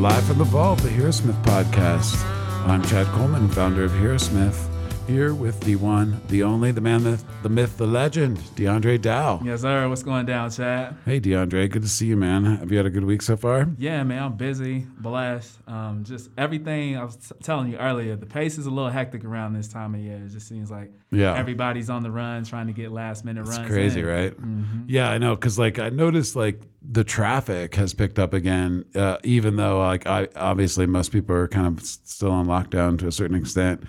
Live from the Vault, the Hero Smith podcast. I'm Chad Coleman, founder of Hero Smith, here with the one, the only, the man, the, the myth, the legend, DeAndre Dow. Yes, sir. What's going down, Chad? Hey, DeAndre, good to see you, man. Have you had a good week so far? Yeah, man, I'm busy, blessed. Um, just everything I was t- telling you earlier, the pace is a little hectic around this time of year. It just seems like Yeah. everybody's on the run trying to get last minute runs. It's runs. crazy, in. right? Mm-hmm. Yeah, I know. Cause like I noticed like the traffic has picked up again, uh, even though like I obviously most people are kind of still on lockdown to a certain extent.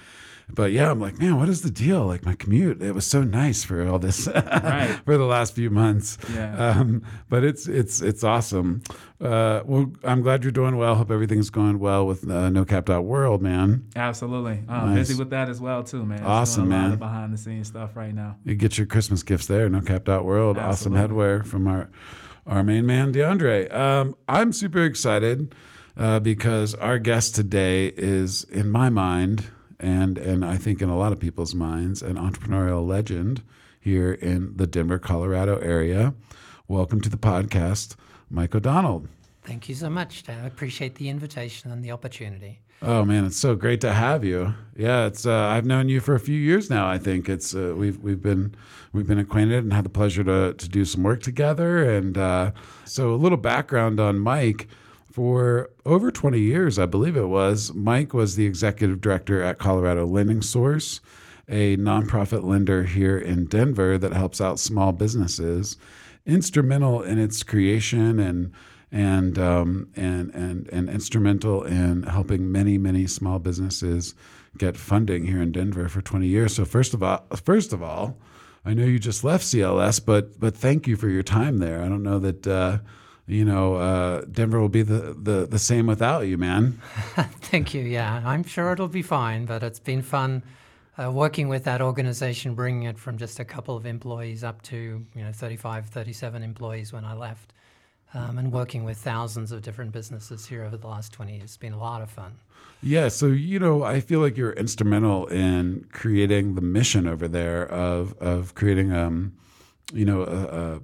But yeah, I'm like, man, what is the deal? Like my commute, it was so nice for all this for the last few months. Yeah. Um, but it's it's it's awesome. Uh, well, I'm glad you're doing well. Hope everything's going well with uh, No Cap World, man. Absolutely. Um, Nice. Busy with that as well, too, man. Awesome, doing a lot man. of behind the scenes stuff right now. You get your Christmas gifts there. No Cap World. Awesome headwear from our our main man DeAndre. Um, I'm super excited uh, because our guest today is, in my mind, and and I think in a lot of people's minds, an entrepreneurial legend here in the Denver, Colorado area. Welcome to the podcast, Mike O'Donnell. Thank you so much. Dan. I appreciate the invitation and the opportunity. Oh man, it's so great to have you. Yeah, it's uh, I've known you for a few years now. I think it's uh, we've we've been we've been acquainted and had the pleasure to to do some work together. And uh, so a little background on Mike. For over 20 years, I believe it was, Mike was the executive director at Colorado Lending Source, a nonprofit lender here in Denver that helps out small businesses. Instrumental in its creation and and um, and and and instrumental in helping many many small businesses get funding here in Denver for 20 years. So first of all, first of all, I know you just left CLS, but but thank you for your time there. I don't know that uh, you know uh, Denver will be the, the the same without you, man. Thank you. Yeah, I'm sure it'll be fine, but it's been fun uh, working with that organization, bringing it from just a couple of employees up to you know 35, 37 employees when I left, um, and working with thousands of different businesses here over the last 20 years. It's been a lot of fun. Yeah, so you know, I feel like you're instrumental in creating the mission over there of of creating, um, you know, a, a,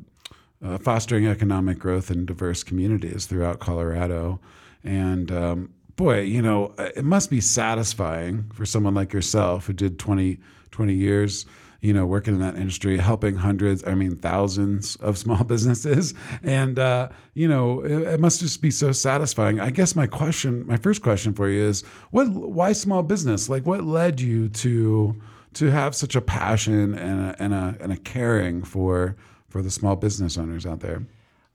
a fostering economic growth in diverse communities throughout Colorado, and um, boy, you know, it must be satisfying for someone like yourself who did 20, 20 years you know, working in that industry, helping hundreds, I mean, thousands of small businesses. And, uh, you know, it, it must just be so satisfying. I guess my question, my first question for you is what, why small business? Like what led you to, to have such a passion and a, and a, and a caring for, for the small business owners out there?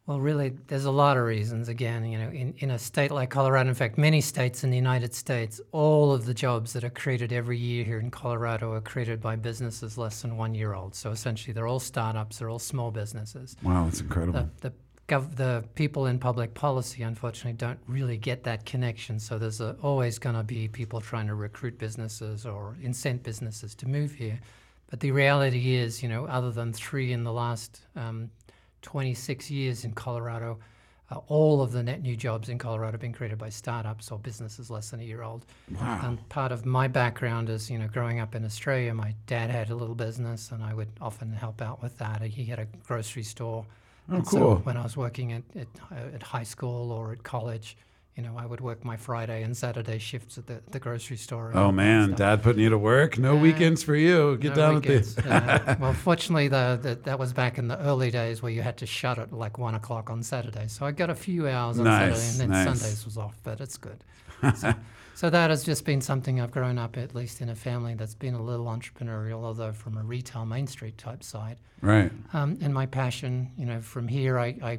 Well, really, there's a lot of reasons. Again, you know, in, in a state like Colorado, in fact, many states in the United States, all of the jobs that are created every year here in Colorado are created by businesses less than one year old. So essentially, they're all startups, they're all small businesses. Wow, that's incredible. The, the, gov- the people in public policy, unfortunately, don't really get that connection. So there's a, always going to be people trying to recruit businesses or incent businesses to move here. But the reality is, you know, other than three in the last um, 26 years in Colorado, uh, all of the net new jobs in Colorado have been created by startups or businesses less than a year old. Wow. And part of my background is, you know, growing up in Australia, my dad had a little business and I would often help out with that. He had a grocery store. Oh, And cool. So when I was working at, at, uh, at high school or at college, you know, I would work my Friday and Saturday shifts at the, the grocery store. Oh man, dad putting you to work. No Yeah. weekends for you. Get No down weekends. with the. Uh, well, fortunately, though, the, that was back in the early days where you had to shut at like one o'clock on Saturday. So I got a few hours on Nice, Saturday, and then nice. Sundays was off, but it's good. So, so that has just been something I've grown up at least in a family that's been a little entrepreneurial, although from a retail Main Street type side. right. Um, and my passion, you know, from here, I, I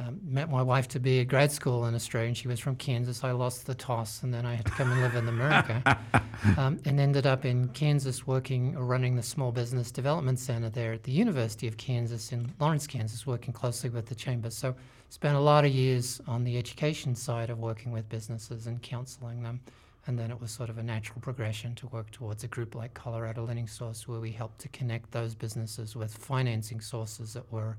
um, met my wife to be at grad school in Australia, and she was from Kansas. I lost the toss, and then I had to come and live in America, um, and ended up in Kansas working or running the Small Business Development Center there at the University of Kansas in Lawrence, Kansas, working closely with the chamber. So spent a lot of years on the education side of working with businesses and counseling them. And then it was sort of a natural progression to work towards a group like Colorado Lending Source, where we helped to connect those businesses with financing sources that were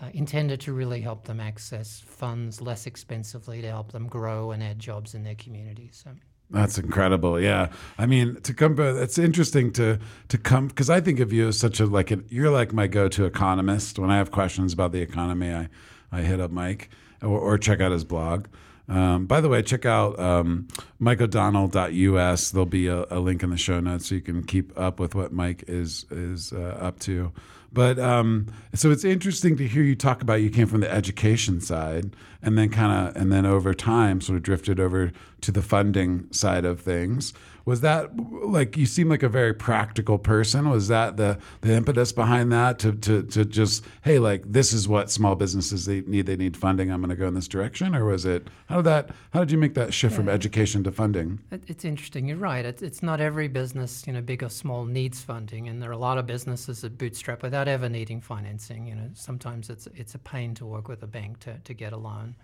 uh, intended to really help them access funds less expensively to help them grow and add jobs in their communities. So, That's incredible. Yeah, I mean, to come, it's interesting to to come because I think of you as such a like a, you're like my go-to economist. When I have questions about the economy, I I hit up Mike or, or check out his blog. Um, by the way, check out um, mikeodonnell.us. There'll be a, a, link in the show notes so you can keep up with what Mike is is uh, up to. But um, so it's interesting to hear you talk about you came from the education side and then kind of and then over time sort of drifted over to the funding side of things was that like you seem like a very practical person. Was that the the impetus behind that to to to just hey like this is what small businesses they need they need funding. I'm going to go in this direction. Or was it how did that how did you make that shift yeah. from education to funding? It's interesting. You're right. It's, it's not every business you know big or small needs funding. And there are a lot of businesses that bootstrap without ever needing financing. You know sometimes it's it's a pain to work with a bank to, to get a loan.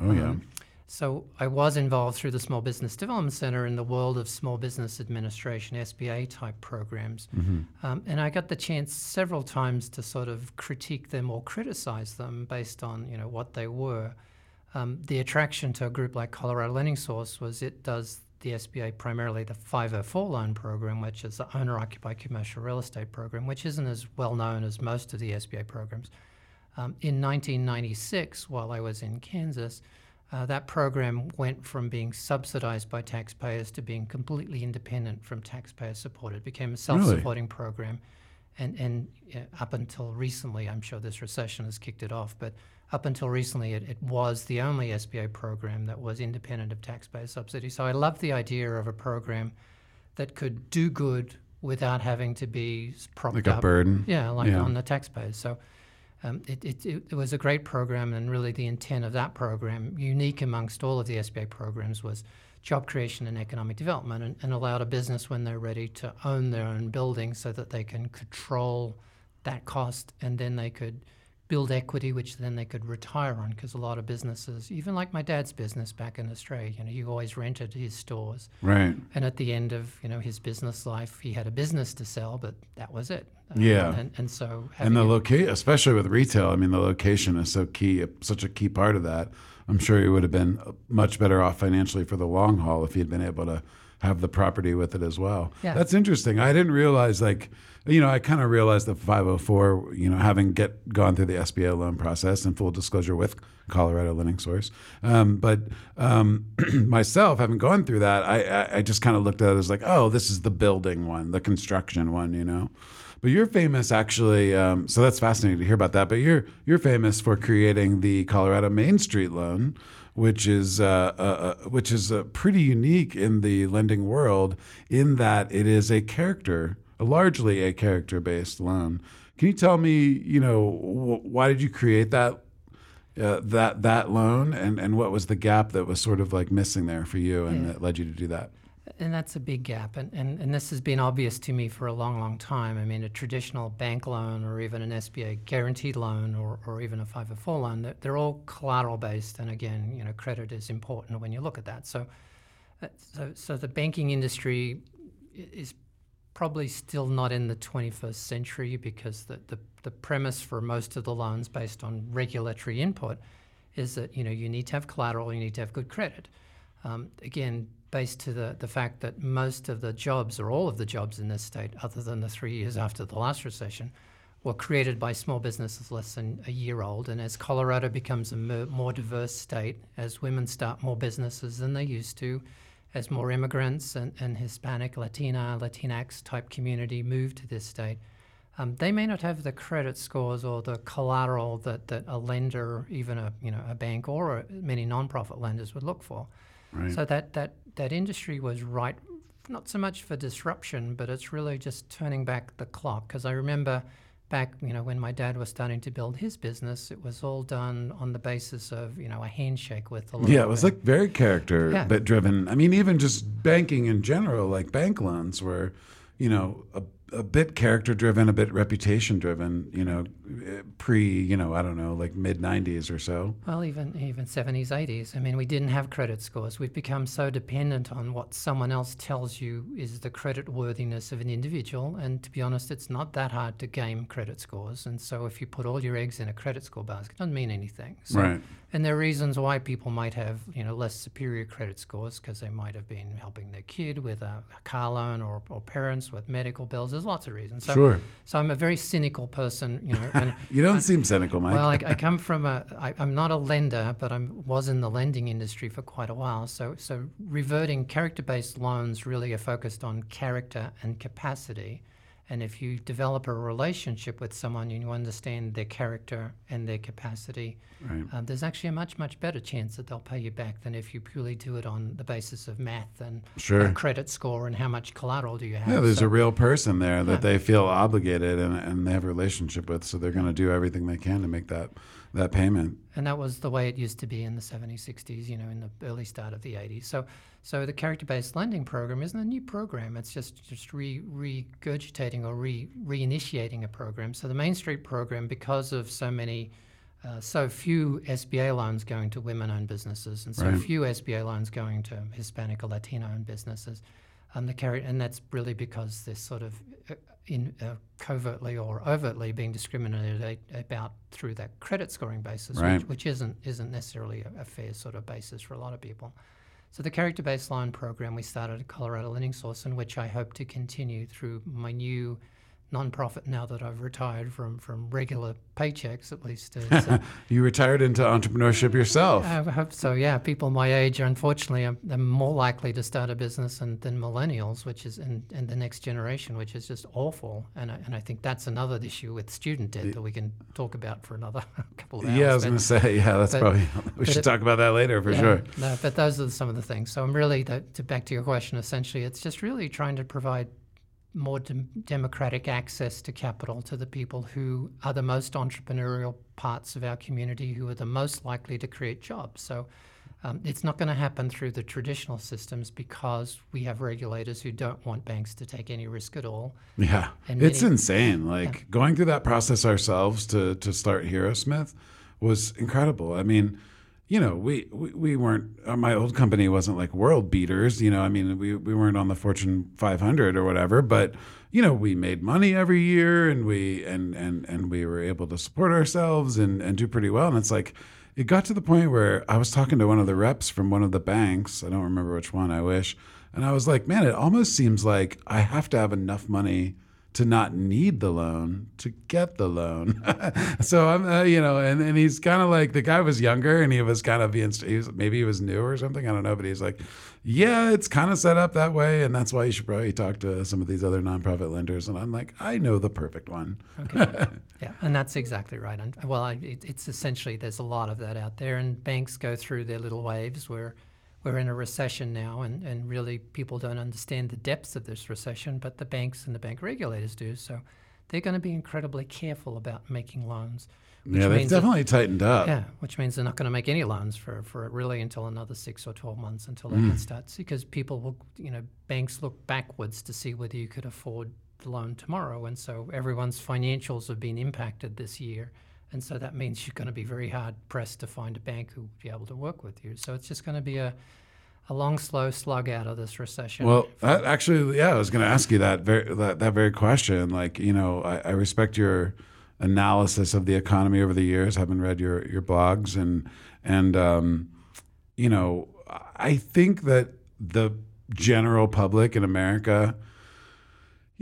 Oh yeah. Um, so I was involved through the Small Business Development Center in the world of small business administration, SBA type programs. Mm-hmm. Um, and I got the chance several times to sort of critique them or criticize them based on you know what they were. Um, the attraction to a group like Colorado Lending Source was it does the SBA primarily the 504 loan program, which is the owner occupied commercial real estate program, which isn't as well known as most of the SBA programs. Um, in 1996, while I was in Kansas, uh, that program went from being subsidized by taxpayers to being completely independent from taxpayer support. It became a self-supporting really? program, and and uh, up until recently, I'm sure this recession has kicked it off, but up until recently, it, it was the only SBA program that was independent of taxpayer subsidy. So I love the idea of a program that could do good without having to be propped like up. a burden. Yeah, like yeah. on the taxpayers. So um, it, it, it, was a great program, and really the intent of that program, unique amongst all of the SBA programs, was job creation and economic development, and, and allowed a business when they're ready to own their own building so that they can control that cost, and then they could build equity, which then they could retire on. Because a lot of businesses, even like my dad's business back in Australia, you know, he always rented his stores. Right. And at the end of you know his business life, he had a business to sell, but that was it. Um, yeah. And, and so. And the location, especially with retail, I mean, the location is so key, such a key part of that. I'm sure he would have been much better off financially for the long haul if he had been able to have the property with it as well. Yeah. That's interesting. I didn't realize like you know, I kind of realized the 504, you know, having get gone through the SBA loan process and full disclosure with Colorado Lending Source. Um, but um, myself, having gone through that, I, I just kind of looked at it as like, oh, this is the building one, the construction one, you know. But you're famous, actually. Um, so that's fascinating to hear about that. But you're you're famous for creating the Colorado Main Street loan, which is uh, uh, uh which is uh, pretty unique in the lending world in that it is a character largely a character based loan. Can you tell me, you know, wh- why did you create that uh, that that loan, and and what was the gap that was sort of like missing there for you, and yeah. that led you to do that? And that's a big gap, and, and and this has been obvious to me for a long, long time. I mean, a traditional bank loan, or even an SBA guaranteed loan, or, or even a 504 loan, they're, they're all collateral based, and again, you know, credit is important when you look at that. So, uh, so so the banking industry is probably still not in the 21st century because the, the, the, premise for most of the loans based on regulatory input is that you know you need to have collateral, you need to have good credit. Um, again, based to the, the fact that most of the jobs or all of the jobs in this state, other than the three years after the last recession, were created by small businesses less than a year old. And as Colorado becomes a more diverse state, as women start more businesses than they used to, as more immigrants and, and Hispanic, Latina, Latinx type community move to this state, um, they may not have the credit scores or the collateral that, that a lender, even a you know a bank or a, many nonprofit lenders would look for. Right. So that, that that industry was right, not so much for disruption, but it's really just turning back the clock. Because I remember back, you know, when my dad was starting to build his business, it was all done on the basis of, you know, a handshake with the Yeah, it was like very character yeah. driven. I mean, even just banking in general, like bank loans were, you know, a a bit character driven, a bit reputation driven, you know, pre, you know, I don't know, like mid 90s or so. Well, even even 70s, 80s. I mean, we didn't have credit scores. We've become so dependent on what someone else tells you is the credit worthiness of an individual. And to be honest, it's not that hard to game credit scores. And so if you put all your eggs in a credit score basket, it doesn't mean anything. So, right. And there are reasons why people might have, you know, less superior credit scores because they might have been helping their kid with a, a car loan or, or parents with medical bills there's lots of reasons. So, Sure. so I'm a very cynical person, you know. And, You don't seem cynical, Mike. well, I, I come from a. I, I'm not a lender, but I was in the lending industry for quite a while. So, so reverting character-based loans really are focused on character and capacity. And if you develop a relationship with someone and you understand their character and their capacity, right. um, there's actually a much, much better chance that they'll pay you back than if you purely do it on the basis of math and Sure. credit score and how much collateral do you have. Yeah, there's So- a real person there that Yeah. they feel obligated and, and they have a relationship with, so they're going to do everything they can to make that that payment. And that was the way it used to be in the 70s, 60s, you know, in the early start of the 80s. So, so the character-based lending program isn't a new program. It's just just re regurgitating or re reinitiating a program. So the Main Street program, because of so many, uh, so few SBA loans going to women-owned businesses, and so Right. few SBA loans going to Hispanic or Latino-owned businesses, um, the carry, and that's really because they're sort of uh, in uh, covertly or overtly being discriminated about through that credit scoring basis, Right. which, which isn't isn't necessarily a, a fair sort of basis for a lot of people. So the character-based loan program we started at Colorado Lending Source, and which I hope to continue through my new nonprofit now that I've retired from from regular paychecks at least. uh, You retired into entrepreneurship yourself. I hope so. Yeah, people my age, are unfortunately, are, are more likely to start a business than, than millennials, which is and, and the next generation, which is just awful. And I, and I think that's another issue with student debt that we can talk about for another couple of hours. yeah, I was going to say, yeah, that's but- probably, we should it- talk about that later for yeah, sure. No, but those are some of the things. So I'm really, to back to your question, essentially, it's just really trying to provide more dem- democratic access to capital to the people who are the most entrepreneurial parts of our community, who are the most likely to create jobs. So um, it's not going to happen through the traditional systems because we have regulators who don't want banks to take any risk at all. Yeah, And it's insane. Like going through that process ourselves to to start Hero Smith was incredible. I mean, you know, we we, we weren't. Uh, my old company wasn't like world beaters. You know, I mean, we we weren't on the Fortune 500 or whatever, but you know, we made money every year, and we and and and we were able to support ourselves and and do pretty well. And it's like. It got to the point where I was talking to one of the reps from one of the banks. I don't remember which one, I wish. And I was like, man, it almost seems like I have to have enough money to not need the loan to get the loan. so I'm, uh, you know, and, and he's kind of like the guy was younger and he was kind of being, he was, maybe he was new or something. I don't know, but he's like, yeah, it's kind of set up that way, and that's why you should probably talk to some of these other nonprofit lenders. And I'm like, I know the perfect one. Okay. yeah, and that's exactly right. And well, I, it, it's essentially there's a lot of that out there, and banks go through their little waves. Where we're in a recession now, and, and really people don't understand the depths of this recession, but the banks and the bank regulators do. So they're going to be incredibly careful about making loans. which yeah, they've means that- definitely tightened up. yeah, which means they're not going to make any loans for, for really until another six or 12 months until they Mm. can start. Because people will, you know, banks look backwards to see whether you could afford the loan tomorrow. And so everyone's financials have been impacted this year. And so that means you're going to be very hard pressed to find a bank who will be able to work with you. So it's just going to be a, a long, slow slug out of this recession. Well, that actually, yeah, I was going to ask you that very that, that very question. Like, you know, I, I respect your analysis of the economy over the years, having read your your blogs, and and um, you know, I think that the general public in America,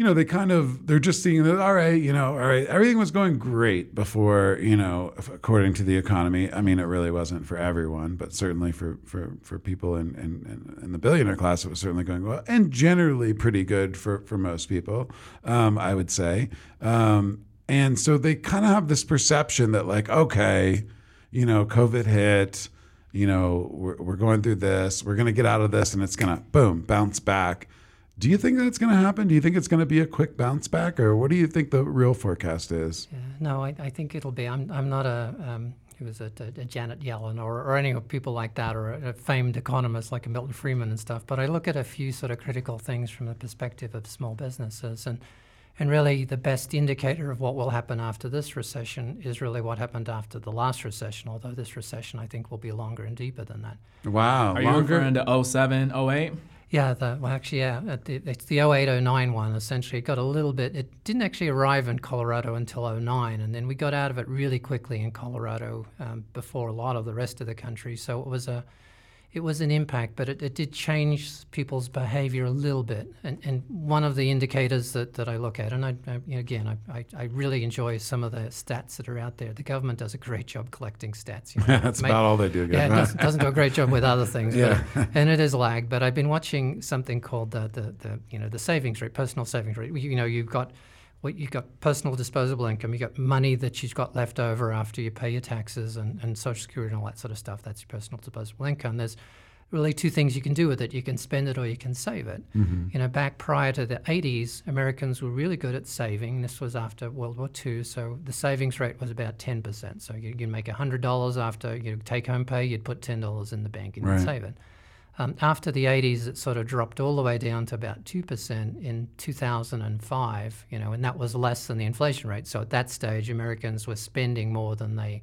you know, they kind of they're just seeing that. All right, you know, all right, everything was going great before, you know, according to the economy. I mean, it really wasn't for everyone, but certainly for for for people in in, in the billionaire class, it was certainly going well, and generally pretty good for for most people, um, I would say. Um, and so they kind of have this perception that, like, okay, you know, COVID hit. You know, we're, we're going through this. We're going to get out of this, and it's going to boom bounce back. Do you think that's going to happen? Do you think it's going to be a quick bounce back, or what do you think the real forecast is? Yeah, no, I, I think it'll be. I'm, I'm not a, um, who was it, a, a Janet Yellen or, or any of people like that, or a, a famed economist like a Milton Friedman and stuff. But I look at a few sort of critical things from the perspective of small businesses. And, and really, the best indicator of what will happen after this recession is really what happened after the last recession, although this recession, I think, will be longer and deeper than that. Wow, Are you referring to 07, 08? Yeah, the, well, actually, yeah, at the, it's the 0809 one. Essentially, it got a little bit. It didn't actually arrive in Colorado until 09, and then we got out of it really quickly in Colorado um, before a lot of the rest of the country. So it was a, it was an impact, but it, it did change people's behavior a little bit. And, and one of the indicators that, that I look at, and I, I again, I, I, really enjoy some of the stats that are out there. The government does a great job collecting stats. You know, That's Make- about all they do. yeah, it guys. doesn't, doesn't do a great job with other things, Yeah. but, and it is lag. But I've been watching something called the, the, the you know the savings rate, personal savings rate. You know, you've got what you've got personal disposable income. You've got money that you've got left over after you pay your taxes and, and social security and all that sort of stuff. That's your personal disposable income. There's really two things you can do with it. You can spend it or you can save it. Mm-hmm. You know, back prior to the 80s, Americans were really good at saving. This was after World War II, so the savings rate was about 10%. So you can make $100 after you take home pay, you'd put $10 in the bank and Right. you'd save it. Um, after the 80s, it sort of dropped all the way down to about 2% in 2005, you know, and that was less than the inflation rate. So at that stage, Americans were spending more than they,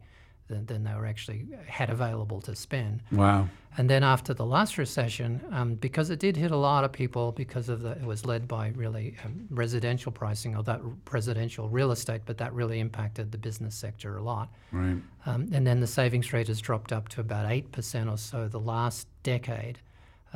than, than they were actually had available to spend. Wow. And then after the last recession, um, because it did hit a lot of people because of the, it was led by really um, residential pricing or that residential real estate, but that really impacted the business sector a lot. Right. Um, and then the savings rate has dropped up to about 8% or so the last decade.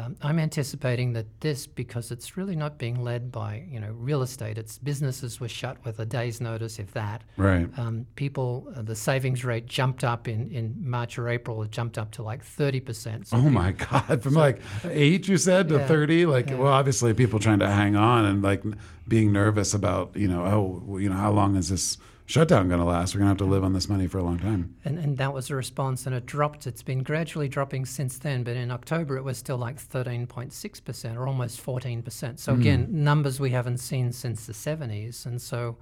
Um, I'm anticipating that this, because it's really not being led by you know real estate, it's businesses were shut with a day's notice, if that. Right. Um, people, uh, the savings rate jumped up in, in March or April. It jumped up to like 30%. So Oh my God! From like eight, you said to Yeah, thirty. Like, yeah. well, obviously, people trying to hang on and like being nervous about, you know, oh, you know, how long is this shutdown going to last? We're going to have to live on this money for a long time. And, and that was a response, and it dropped. It's been gradually dropping since then, but in October it was still like 13.6% or almost 14%. So, again, numbers we haven't seen since the 70s. And so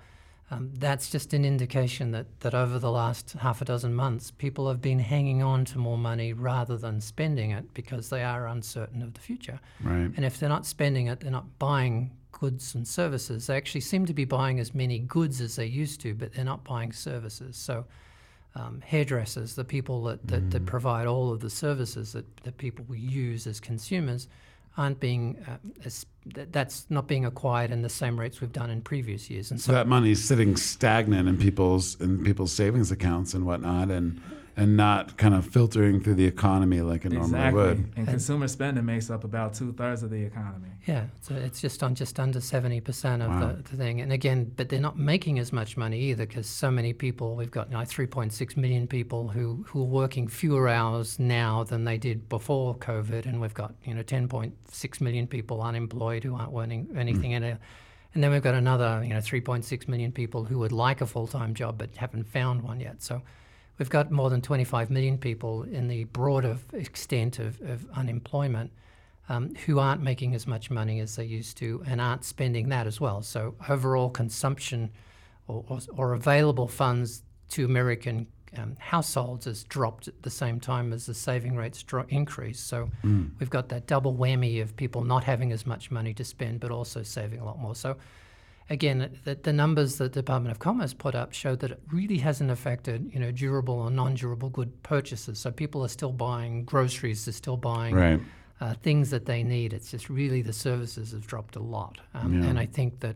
um, that's just an indication that, that over the last half a dozen months, people have been hanging on to more money rather than spending it because they are uncertain of the future. Right. And if they're not spending it, they're not buying goods and services. They actually seem to be buying as many goods as they used to, but they're not buying services. So, um, hairdressers, the people that, that, that provide all of the services that, that people use as consumers, aren't being uh, as, that's not being acquired in the same rates we've done in previous years. And So so, that money's sitting stagnant in people's in people's savings accounts and whatnot, and and not kind of filtering through the economy like it normally Exactly. would. And consumer spending makes up about two thirds of the economy. yeah, so it's just on just under 70% of Wow. the, the thing. And again, but they're not making as much money either because so many people, we've got you know, 3.6 million people who, who are working fewer hours now than they did before COVID. And we've got, you know, 10.6 million people unemployed who aren't earning hmm. anything in a and then we've got another, you know, 3.6 million people who would like a full-time job but haven't found one yet. So we've got more than 25 million people in the broader extent of, of unemployment um, who aren't making as much money as they used to and aren't spending that as well. So overall consumption or, or, or available funds to American um, households has dropped at the same time as the saving rates dro- increase. So we've got that double whammy of people not having as much money to spend, but also saving a lot more. So again, the, the numbers that the Department of Commerce put up showed that it really hasn't affected, you know, durable or non-durable good purchases. So people are still buying groceries, they're still buying Right. uh, things that they need. It's just really the services have dropped a lot. Um, Yeah. And I think that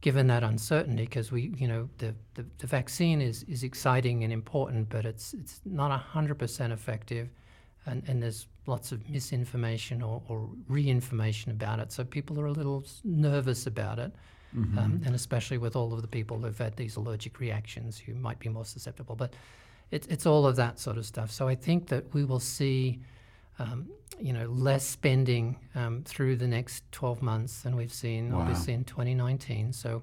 given that uncertainty, because we, you know, the, the, the vaccine is, is exciting and important, but it's, it's not 100% effective. And, and there's lots of misinformation or, or re-information about it. So people are a little nervous about it. Um, and especially with all of the people who've had these allergic reactions who might be more susceptible. But it's it's all of that sort of stuff. So I think that we will see, um, you know, less spending um, through the next 12 months than we've seen, Wow. obviously, in 2019. So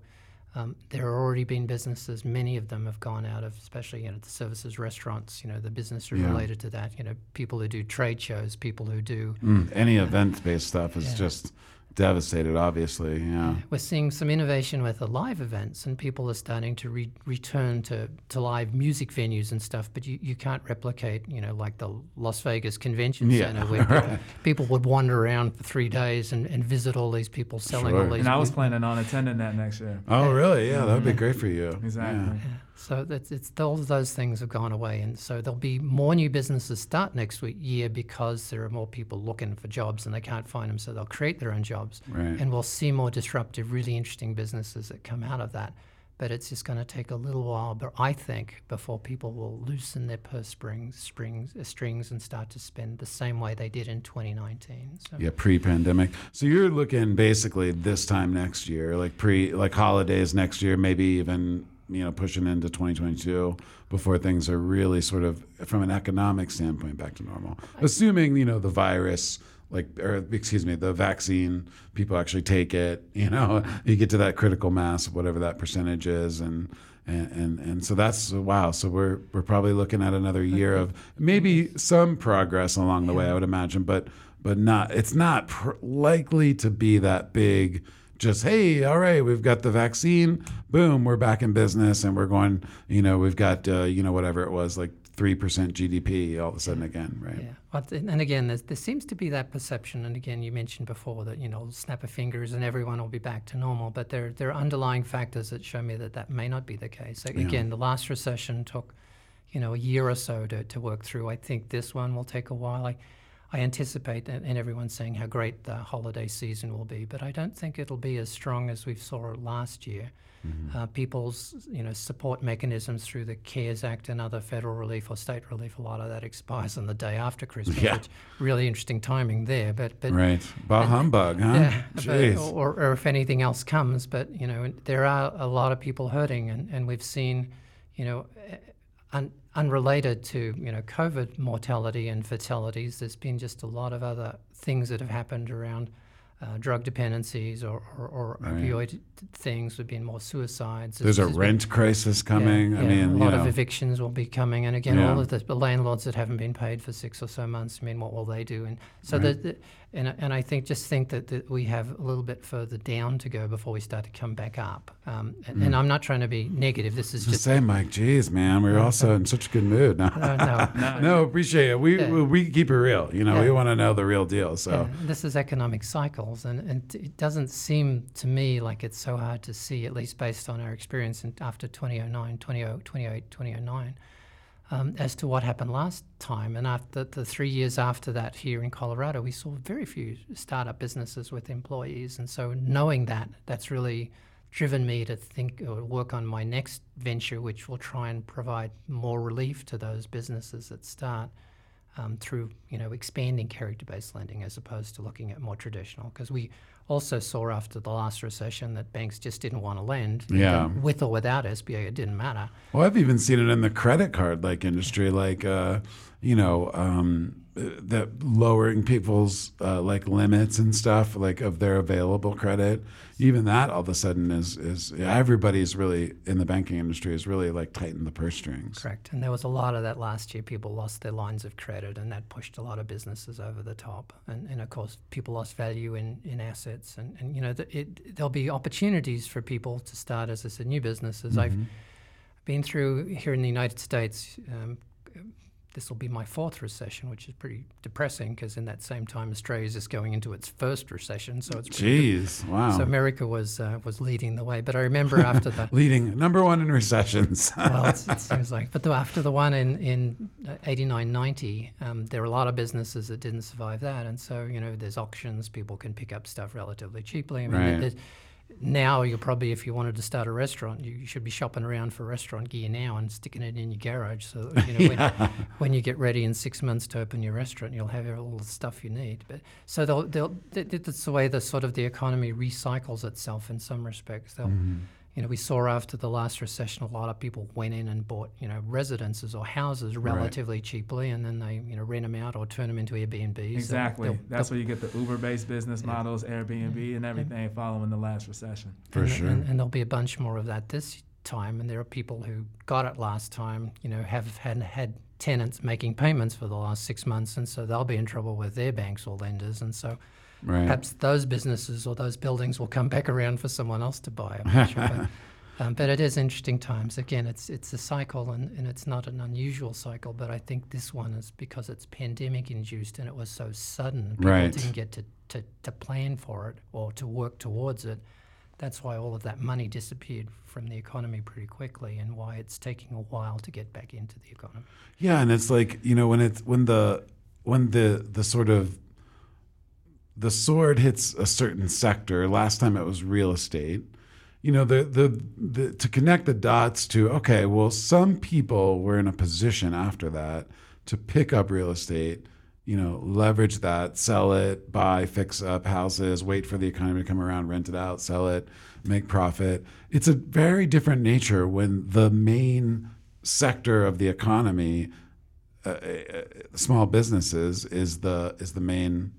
um, there have already been businesses, many of them have gone out of, especially, you know, the services, restaurants, you know, the business Yeah. related to that, you know, people who do trade shows, people who do Mm, any event-based stuff is Yeah. just devastated. Obviously, yeah. We're seeing some innovation with the live events, and people are starting to re- return to, to live music venues and stuff. But you, you can't replicate, you know, like the Las Vegas Convention Yeah, Center, where people, right. people would wander around for three days and, and visit all these people selling Sure. all these. And I was mu- planning on attending that next year. Oh, really? Yeah, that would be mm-hmm. great for you. Exactly. Yeah. Yeah. So that's it's all of those things have gone away, and so there'll be more new businesses start next week year because there are more people looking for jobs and they can't find them, so they'll create their own jobs. Right. and we'll see more disruptive, really interesting businesses that come out of that. but it's just going to take a little while. But I think before people will loosen their purse strings, strings, uh, strings, and start to spend the same way they did in 2019. So Yeah, pre-pandemic. So you're looking basically this time next year, like pre, like holidays next year, maybe even you know pushing into 2022 before things are really sort of from an economic standpoint back to normal. Assuming you know the virus, like or excuse me, the vaccine, people actually take it. You know, you get to that critical mass whatever that percentage is, and. And, and and so that's wow. So we're we're probably looking at another year of maybe some progress along the way. I would imagine, but but not. It's not pr- likely to be that big just hey all right we've got the vaccine boom we're back in business and we're going you know we've got uh, you know whatever it was like 3% gdp all of a sudden again right Yeah, and again, there seems to be that perception, and again, you mentioned before that you know, snap of fingers and everyone will be back to normal. But there there are underlying factors that show me that that may not be the case. So again, the last recession took, you know, a year or so to, to work through. I think this one will take a while. I, I anticipate, and, and everyone's saying how great the holiday season will be, but I don't think it'll be as strong as we saw last year. Uh, people's, you know, support mechanisms through the CARES Act and other federal relief or state relief, a lot of that expires on the day after Christmas. Yeah. Which really interesting timing there, but but right bah humbug huh yeah, but, Jeez. or, or if anything else comes. But you know, there are a lot of people hurting, and, and we've seen, you know, un, unrelated to you know COVID mortality and fatalities. There's been just a lot of other things that have happened around. Uh, drug dependencies or, or, or Right. opioid things. There've been more suicides. there's a There's been- rent crisis yeah, coming i yeah, mean a lot know of evictions will be coming, and again, Yeah. all of the, the landlords that haven't been paid for six or so months. I mean, what will they do? And so, Right. the, the, and and I think just think that, that we have a little bit further down to go before we start to come back up. Um, and, Mm. and I'm not trying to be negative. This is just just say mike geez man we're also in such a good mood no no, no. No, no appreciate it we Yeah. we, we keep it real you know we want to know the real deal so Yeah, this is economic cycles, and, and it doesn't seem to me like it's so hard to see, at least based on our experience in, after 2009, 2008, 2008 2009, um, as to what happened last time. And after the three years after that here in Colorado, we saw very few startup businesses with employees. And so knowing that, that's really driven me to think or work on my next venture, which will try and provide more relief to those businesses that start um, through you know expanding character-based lending as opposed to looking at more traditional. Because we also saw after the last recession that banks just didn't want to lend. Yeah. With or without SBA, it didn't matter. Well, I've even seen it in the credit card like industry, like uh, you know, um, that lowering people's uh, like limits and stuff, like of their available credit. Even that, all of a sudden, is is everybody's really in the banking industry is really like tightened the purse strings. Correct. And there was a lot of that last year. People lost their lines of credit, and that pushed a lot of businesses over the top. And, and of course, people lost value in, in assets. And, and you know, the, it, there'll be opportunities for people to start, as I said, new businesses. I've been through here in the United States. Um, this will be my fourth recession, which is pretty depressing because in that same time, Australia is just going into its first recession. So it's pretty Jeez, wow. so America was uh, was leading the way. But I remember after the Leading number one in recessions. well, it's, it seems like. But the, after the one in in '89, '90, um, there were a lot of businesses that didn't survive that, and so you know, there's auctions. People can pick up stuff relatively cheaply. I mean, Right. Now you're probably, if you wanted to start a restaurant, you, should be shopping around for restaurant gear now and sticking it in your garage. So you know, when, when you get ready in six months to open your restaurant, you'll have all the stuff you need. But so they'll, they'll, th- th- that's the way the sort of the economy recycles itself in some respects. They'll, mm-hmm. You know, we saw after the last recession, a lot of people went in and bought, you know, residences or houses relatively cheaply, and then they, you know, rent them out or turn them into Airbnbs. They'll- Exactly. they'll- That's where you get the Uber-based business models, Airbnb, and everything following the last recession. For and, sure. And, and there'll be a bunch more of that this time. And there are people who got it last time, you know, have had had tenants making payments for the last six months, and so they'll be in trouble with their banks or lenders. And so right. perhaps those businesses or those buildings will come back around for someone else to buy. I'm not sure. But, um, but it is interesting times. Again, it's it's a cycle, and, and it's not an unusual cycle. But I think this one is because it's pandemic induced and it was so sudden. People Right. didn't get to, to, to plan for it or to work towards it. That's why all of that money disappeared from the economy pretty quickly, and why it's taking a while to get back into the economy. Yeah, and it's like you know when it's when the when the the sort of the sword hits a certain sector. Last time it was real estate. you know the, the the to connect the dots to okay well some people were in a position after that to pick up real estate you know leverage that sell it buy fix up houses wait for the economy to come around rent it out sell it make profit it's a very different nature when the main sector of the economy uh, uh, small businesses is the is the main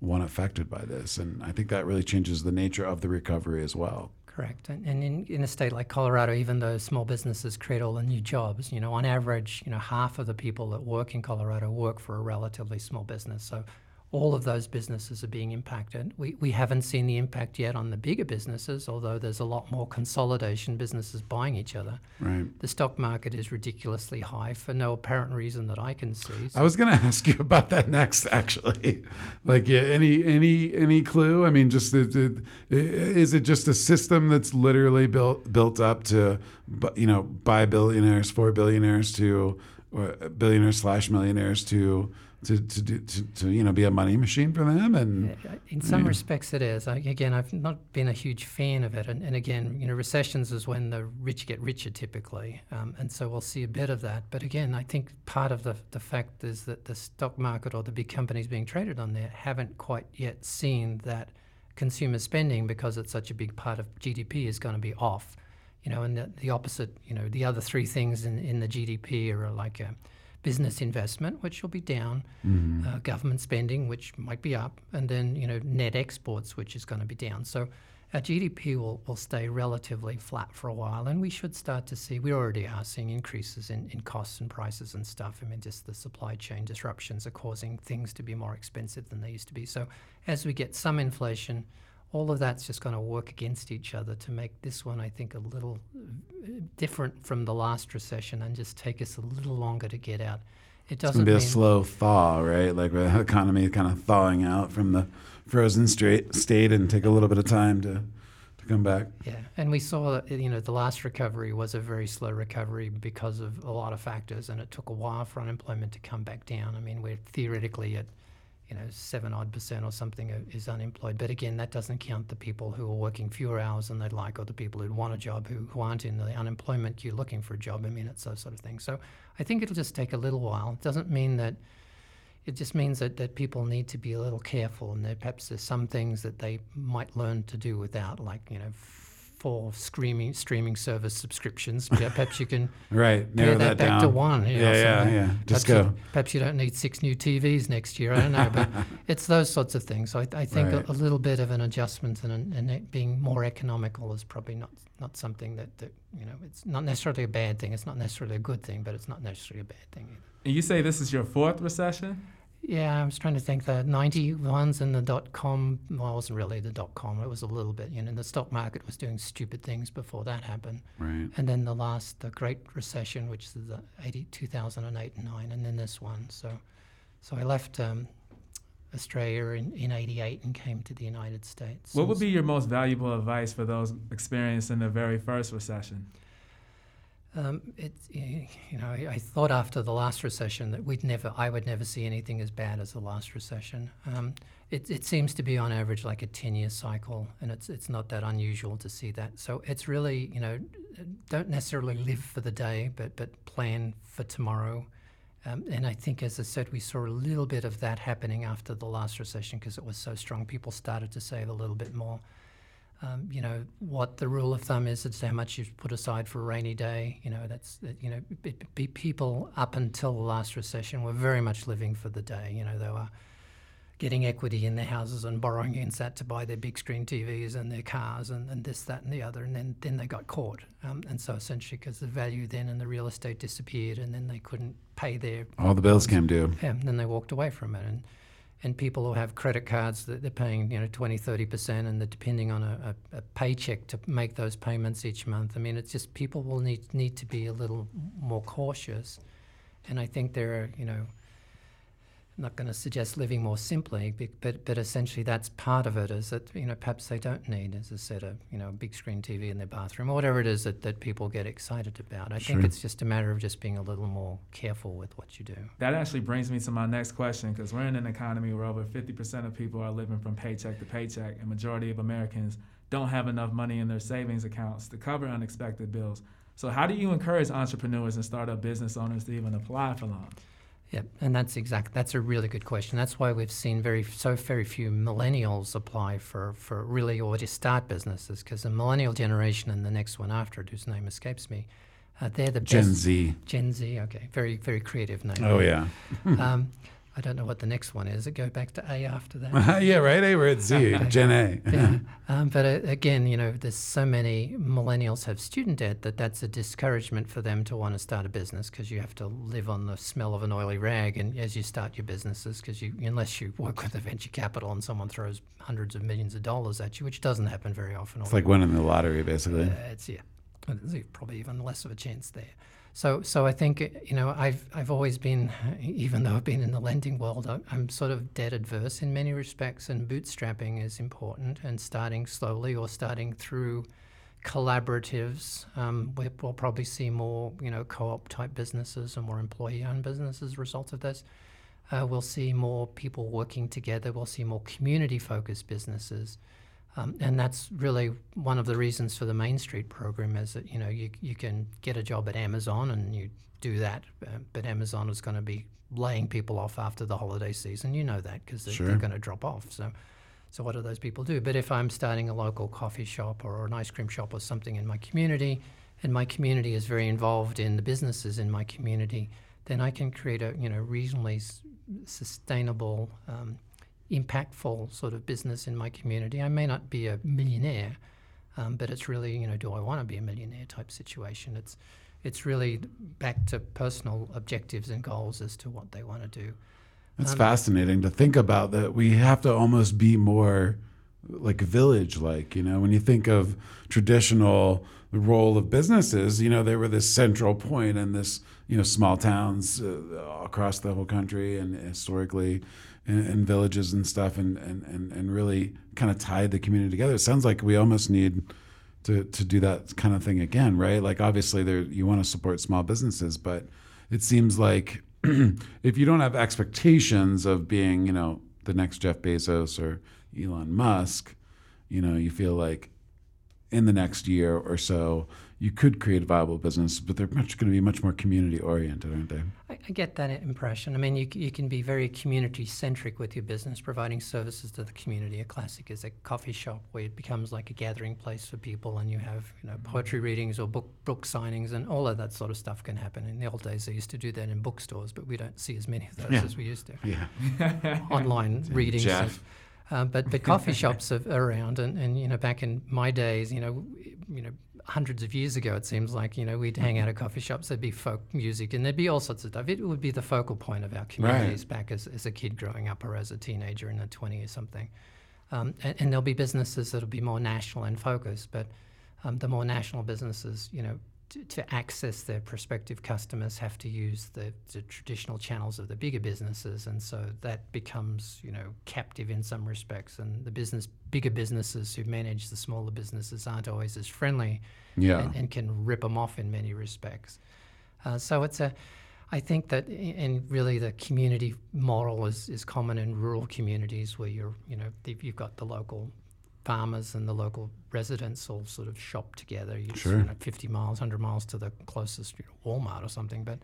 one affected by this and i think that really changes the nature of the recovery as well Correct. And, and in, in a state like Colorado, even though small businesses create all the new jobs, you know, on average, you know, half of the people that work in Colorado work for a relatively small business. So all of those businesses are being impacted. We, we haven't seen the impact yet on the bigger businesses, although there's a lot more consolidation, businesses buying each other. right The stock market is ridiculously high for no apparent reason that I can see. I was going to ask you about that next, actually. Like, yeah, any any any clue? I mean, just the, the, is it just a system that's literally built built up to, you know, buy billionaires, for billionaires to, or billionaires slash millionaires to to to, do, to to you know be a money machine for them and In some respects, it is. I, again, I've not been a huge fan of it. And, and again, you know, recessions is when the rich get richer typically. Um, and so we'll see a bit of that. But again, I think part of the, the fact is that the stock market or the big companies being traded on there haven't quite yet seen that consumer spending because it's such a big part of GDP is going to be off. You know, and the, the opposite, you know, the other three things in, in the GDP are like a business investment, which will be down, uh, government spending, which might be up, and then you know net exports, which is going to be down. So our GDP will, will stay relatively flat for a while, and we should start to see. We already are seeing increases in, in costs and prices and stuff. I mean, just the supply chain disruptions are causing things to be more expensive than they used to be. So as we get some inflation. All of that's just going to work against each other to make this one, I think, a little uh, different from the last recession and just take us a little longer to get out. It doesn't it's to be a slow thaw, right? Like the economy kind of thawing out from the frozen straight state and take a little bit of time to to come back. Yeah, and we saw that you know the last recovery was a very slow recovery because of a lot of factors, and it took a while for unemployment to come back down. I mean, we're theoretically at you know seven odd percent or something is unemployed, but again, that doesn't count the people who are working fewer hours than they'd like, or the people who want a job who, who aren't in the unemployment queue looking for a job. I mean, it's those sort of things. So I think it'll just take a little while. It doesn't mean that. It just means that, that people need to be a little careful, and that perhaps there's some things that they might learn to do without, like you know, for streaming streaming service subscriptions. Yeah, Perhaps you can Right, narrow that, that, back down. to one. you know, Yeah, yeah, yeah. Just perhaps go. You, perhaps you don't need six new TVs next year. I don't know, but it's those sorts of things. I, I think Right. a, a little bit of an adjustment and, an, and it being more economical is probably not not something that, that you know. It's not necessarily a bad thing. It's not necessarily a good thing, but it's not necessarily a bad thing either. And you say this is your fourth recession? Yeah, I was trying to think. The 91s and the dot com, well, it wasn't really the dot com, it was a little bit. You know, the stock market was doing stupid things before that happened. Right. And then the last, the Great Recession, which is the 80, 2008 and 9, and then this one. So, so I left um, Australia in, in 88 and came to the United States. What would be your most valuable advice for those experiencing the very first recession? Um, it, you know, I, thought after the last recession that we'd never, I would never see anything as bad as the last recession. Um, it, it seems to be on average like a 10-year cycle, and it's it's not that unusual to see that. So it's really, you know, don't necessarily live for the day, but but plan for tomorrow. Um, and I think, as I said, we saw a little bit of that happening after the last recession because it was so strong. People started to save a little bit more um, you know what the rule of thumb is. It's how much you put aside for a rainy day. You know that's, you know b- b- people up until the last recession were very much living for the day. You know they were getting equity in their houses and borrowing against that to buy their big screen TVs and their cars and, and this that and the other. And then then they got caught. Um, and so essentially because the value then in the real estate disappeared and then they couldn't pay their All the bills came due. yeah, and then they walked away from it. And and people who have credit cards that they're paying, you know, 20, 30%, and they're depending on a, a, a paycheck to make those payments each month. I mean, it's just people will need need to be a little more cautious. And I think there are, you know, not going to suggest living more simply, but but essentially that's part of it. Is that you know perhaps they don't need, as I said, a you know a big screen TV in their bathroom or whatever it is that, that people get excited about. I think it's just a matter of just being a little more careful with what you do. That actually brings me to my next question because we're in an economy where over 50% of people are living from paycheck to paycheck, and majority of Americans don't have enough money in their savings accounts to cover unexpected bills. So, how do you encourage entrepreneurs and startup business owners to even apply for loans? Yeah, and that's exact. That's a really good question. That's why we've seen very so very few millennials apply for for really or to start businesses because the millennial generation and the next one after it, whose name escapes me, uh, they're the Gen best. Z. Gen Z. Okay, very very creative name. Oh yeah. um, I don't know what the next one is. It go back to A after that. yeah, right. A, we're at Z. Gen A. yeah. Um, but uh, again, you know, there's so many millennials have student debt that that's a discouragement for them to want to start a business because you have to live on the smell of an oily rag, and as you start your businesses, because you unless you work with a venture capital and someone throws hundreds of millions of dollars at you, which doesn't happen very often. It's like winning the lottery, basically. Uh, it's yeah, there's probably even less of a chance there. So, so I think you know I've I've always been, even though I've been in the lending world, I'm sort of debt adverse in many respects, and bootstrapping is important, and starting slowly or starting through collaboratives. Um, we'll probably see more, you know, co-op type businesses and more employee-owned businesses as a result of this. Uh, we'll see more people working together. We'll see more community-focused businesses. Um, and that's really one of the reasons for the Main Street program is that you know you, you can get a job at Amazon and you do that, uh, but Amazon is going to be laying people off after the holiday season. You know that because they're, Sure. they're going to drop off. So, so what do those people do? But if I'm starting a local coffee shop or an ice cream shop or something in my community, and my community is very involved in the businesses in my community, then I can create a you know reasonably s- sustainable. Um, impactful sort of business in my community. I may not be a millionaire, um, but it's really, you know, do I want to be a millionaire type situation? It's, it's really back to personal objectives and goals as to what they want to do. It's Um, fascinating to think about that we have to almost be more like village like, you know, when you think of traditional role of businesses, you know, they were this central point in this, you know, small towns uh, across the whole country and historically in, in villages and stuff and, and, and, and really kind of tied the community together. It sounds like we almost need to, to do that kind of thing again, right? Like obviously there you want to support small businesses, but it seems like if you don't have expectations of being, you know, the next Jeff Bezos or Elon Musk, you know, you feel like in the next year or so you could create a viable business, but they're much going to be much more community oriented, aren't they? I, I get that impression. I mean, you, you can be very community centric with your business, providing services to the community. A classic is a coffee shop where it becomes like a gathering place for people, and you have you know poetry readings or book book signings, and all of that sort of stuff can happen. In the old days, they used to do that in bookstores, but we don't see as many of those Yeah. as we used to. Yeah. Online readings. and- Jeff. Uh, but but coffee shops are around, and, and you know back in my days, you know, you know hundreds of years ago, it seems like you know we'd hang out at coffee shops. There'd be folk music, and there'd be all sorts of stuff. It would be the focal point of our communities back as, as a kid growing up, or as a teenager in the twenty or something. Um, and, and there'll be businesses that'll be more national in focus, but um, the more national businesses, you know, to, to access their prospective customers have to use the, the traditional channels of the bigger businesses, and so that becomes you know captive in some respects. And the business bigger businesses who manage the smaller businesses aren't always as friendly, Yeah. and, and can rip them off in many respects. Uh, so it's a I think that, and really, the community model is, is common in rural communities where you're, you know, you've got the local farmers and the local residents all sort of shop together. You Sure. you know, 50 miles, 100 miles to the closest you know, Walmart or something. But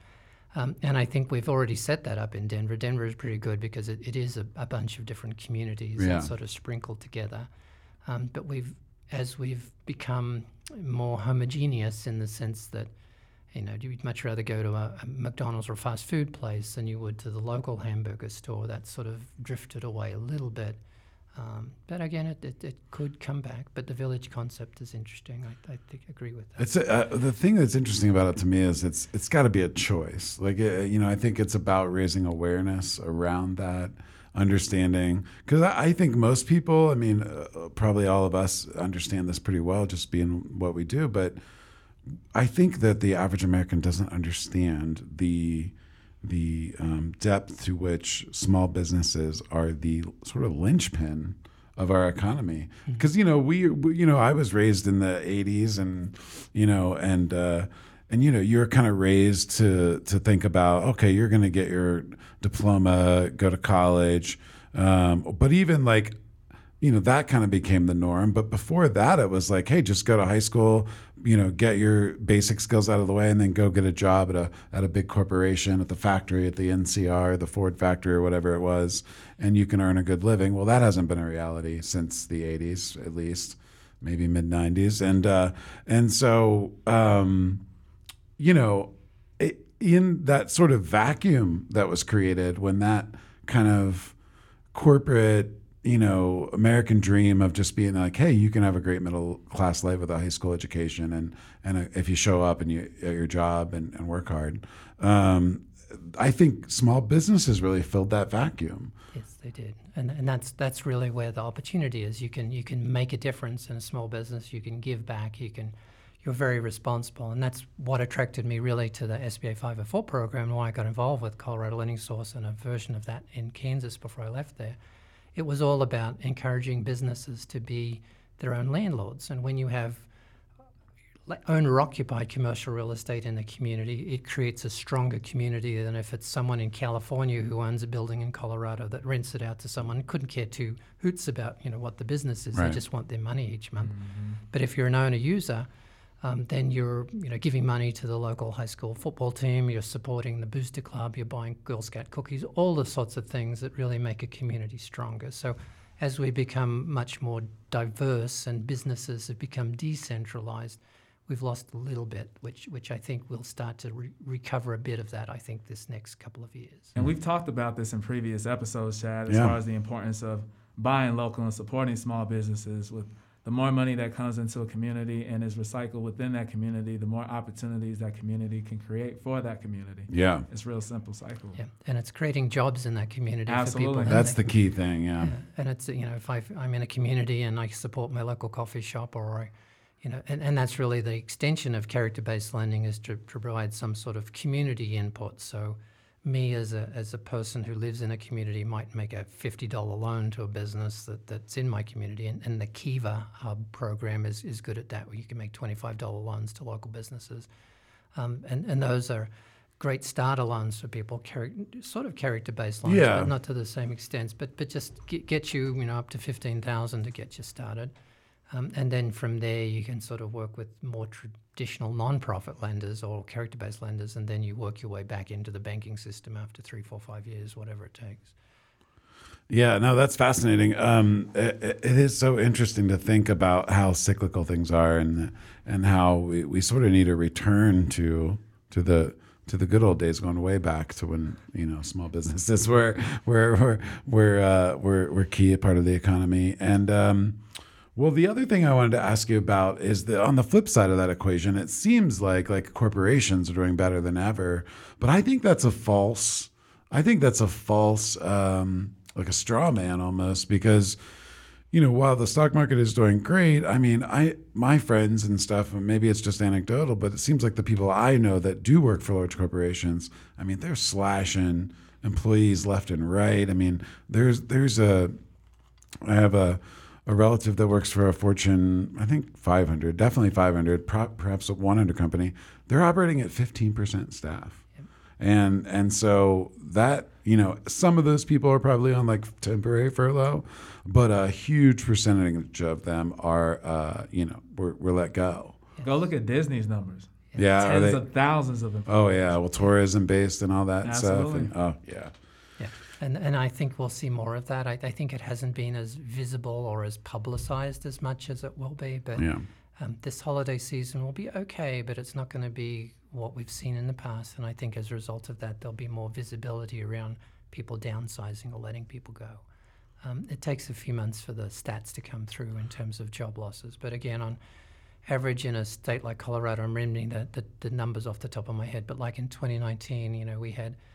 um, and I think we've already set that up in Denver. Denver is pretty good because it, it is a, a bunch of different communities Yeah. that sort of sprinkled together. Um, but we've, as we've become more homogeneous in the sense that, you know, you'd much rather go to a, a McDonald's or a fast food place than you would to the local hamburger store. That sort of drifted away a little bit. Um, but again, it, it, it could come back. But the village concept is interesting. I, I think agree with that. It's a, uh, the thing that's interesting about it to me is it's it's got to be a choice. Like uh, you know, I think it's about raising awareness around that, understanding. Because I, I think most people, I mean, uh, probably all of us understand this pretty well, just being what we do. But I think that the average American doesn't understand the the um, depth to which small businesses are the sort of linchpin of our economy. Because you know we, we, you know, I was raised in the '80s, and you know, and uh, and you know, you're kind of raised to to think about okay, you're going to get your diploma, go to college, um, but even like you know, that kind of became the norm. But before that, it was like, hey, just go to high school, you know, get your basic skills out of the way, and then go get a job at a at a big corporation, at the factory, at the NCR, the Ford factory, or whatever it was, and you can earn a good living. Well, that hasn't been a reality since the '80s, at least, maybe mid '90s, and uh, and so um, you know, it, in that sort of vacuum that was created when that kind of corporate you know American dream of just being like, hey, you can have a great middle class life with a high school education, and and uh, if you show up and you at your job and, and work hard, um, I think small businesses really filled that vacuum. Yes, they did, and and that's that's really where the opportunity is. You can you can make a difference in a small business. You can give back. You can you're very responsible, and that's what attracted me really to the SBA 504 program. And why I got involved with Colorado Lending Source and a version of that in Kansas before I left there it was all about encouraging businesses to be their own landlords. And when you have owner occupied commercial real estate in the community, it creates a stronger community than if it's someone in California who owns a building in Colorado that rents it out to someone couldn't care two hoots about you know what the business is. Right. They just want their money each month. Mm-hmm. But if you're an owner user, um, then you're you know giving money to the local high school football team. You're supporting the booster club. You're buying Girl Scout cookies. All the sorts of things that really make a community stronger. So as we become much more diverse and businesses have become decentralized, we've lost a little bit, which which I think we'll start to re- recover a bit of that. I think this next couple of years. And we've talked about this in previous episodes, Chad, as yeah. far as the importance of buying local and supporting small businesses with the more money that comes into a community and is recycled within that community, the more opportunities that community can create for that community. Yeah. It's real simple cycle. Yeah. And it's creating jobs in that community Absolutely. for people. That's the key thing, yeah. yeah. And it's, you know, if i am in a community and I support my local coffee shop or I, you know, and, and that's really the extension of character-based lending is to, to provide some sort of community input. So me as a, as a person who lives in a community might make a $50 loan to a business that, that's in my community. And, and the Kiva Hub program is, is good at that, where you can make $25 loans to local businesses. Um, and, and those are great starter loans for people, char- sort of character-based loans, yeah. not to the same extent, but, but just get, get you, you know, up to 15000 to get you started. Um, and then from there, you can sort of work with more traditional non-profit lenders or character-based lenders, and then you work your way back into the banking system after three, four, five years, whatever it takes. Yeah, no, that's fascinating. Um, it, it is so interesting to think about how cyclical things are, and and how we, we sort of need a return to to the to the good old days, going way back to when you know small businesses were were were were uh, were, were key a part of the economy, and um, well, the other thing I wanted to ask you about is that on the flip side of that equation, it seems like like corporations are doing better than ever, but I think that's a false. I think that's a false, um, like a straw man almost, because you know while the stock market is doing great, I mean, I my friends and stuff, and maybe it's just anecdotal, but it seems like the people I know that do work for large corporations, I mean, they're slashing employees left and right. I mean, there's there's a I have a a relative that works for a Fortune, I think 500, definitely 500, perhaps a 100 company. They're operating at 15% staff. Yep. And and so that, you know, some of those people are probably on like temporary furlough, but a huge percentage of them are, uh, you know, were, were let go. Go look at Disney's numbers. Yeah, tens they, of thousands of them. Oh yeah, well, tourism based and all that Absolutely. stuff. And, oh yeah. And, and I think we'll see more of that. I, I think it hasn't been as visible or as publicized as much as it will be. But yeah. um, this holiday season will be okay, but it's not going to be what we've seen in the past. And I think as a result of that, there'll be more visibility around people downsizing or letting people go. Um, it takes a few months for the stats to come through in terms of job losses. But again, on average in a state like Colorado, I'm remembering the, the, the numbers off the top of my head, but like in 2019, you know, we had –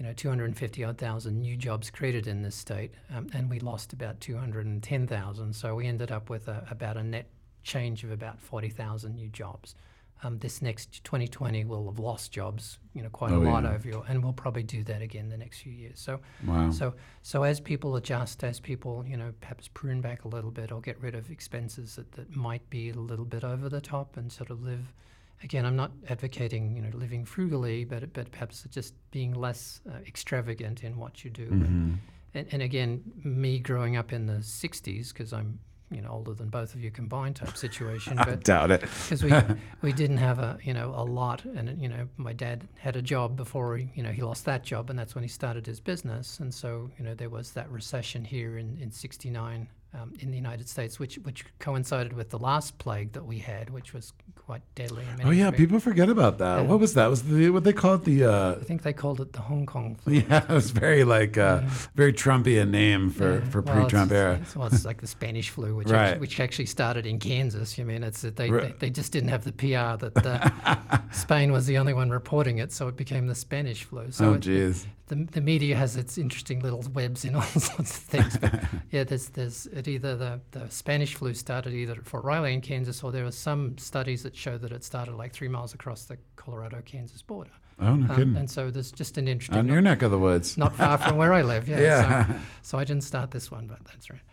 you know, 250 odd thousand new jobs created in this state, um, and we lost about 210,000. So we ended up with a, about a net change of about 40,000 new jobs. Um, this next 2020 will have lost jobs, you know, quite oh, a lot yeah. over your, and we'll probably do that again the next few years. So, wow. so, so as people adjust, as people, you know, perhaps prune back a little bit or get rid of expenses that, that might be a little bit over the top and sort of live again, I'm not advocating you know living frugally, but but perhaps just being less uh, extravagant in what you do. Mm-hmm. and, and again, me growing up in the '60s because I'm you know older than both of you combined type situation. I doubt it because we we didn't have a you know a lot, and you know my dad had a job before he you know he lost that job, and that's when he started his business, and so you know there was that recession here in in '69 um, in the United States, which which coincided with the last plague that we had, which was quite deadly. oh yeah, people forget about that. Yeah. What was that? Was the what they called the? Uh, I think they called it the Hong Kong. Flu. Yeah, it was very like uh, yeah. very Trumpian name for yeah. for pre-Trump era. It's, well, it's like the Spanish flu, which right. actually, which actually started in Kansas. I mean, it's they right. they, they, just didn't have the PR that uh, Spain was the only one reporting it, so it became the Spanish flu. So oh, jeez the, the media has its interesting little webs in all sorts of things. But yeah, there's there's it either the, the Spanish flu started either at Fort Riley in Kansas, or there were some studies that show that it started like three miles across the Colorado Kansas border. Oh no um, kidding! And so there's just an interesting on your neck of the woods, not far from where I live. Yeah. yeah. So, so, I didn't start this one, but that's right.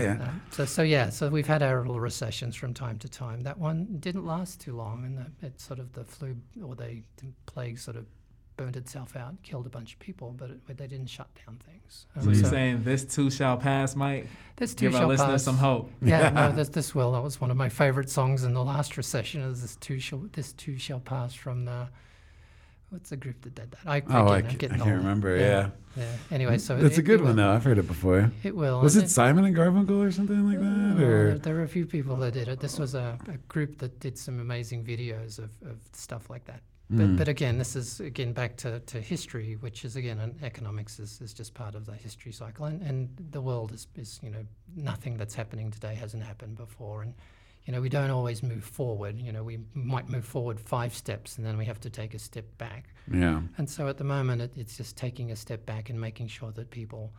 yeah. Um, so so yeah. So we've had our little recessions from time to time. That one didn't last too long, and the, it sort of the flu or the plague sort of burned itself out, killed a bunch of people, but, it, they didn't shut down things. Um, so you're so saying this too shall pass, Mike? This too Give shall our listeners pass. some hope. Yeah, no, this this will. That was one of my favorite songs in the last recession. Is this too shall this too shall pass from the what's the group that did that? I, oh, I, I can't remember. Yeah. yeah. yeah. Anyway, so it's it, a good one though. I've heard it before. It will. Was it, it, Simon and Garfunkel or something like that? or there, there, were a few people that did it. This was a, a group that did some amazing videos of, of stuff like that. But, mm. but again, this is again back to, to history, which is again, an economics is, is just part of the history cycle, and, and the world is, is you know nothing that's happening today hasn't happened before, and you know we don't always move forward. You know we might move forward five steps, and then we have to take a step back. Yeah. And so at the moment, it, it's just taking a step back and making sure that people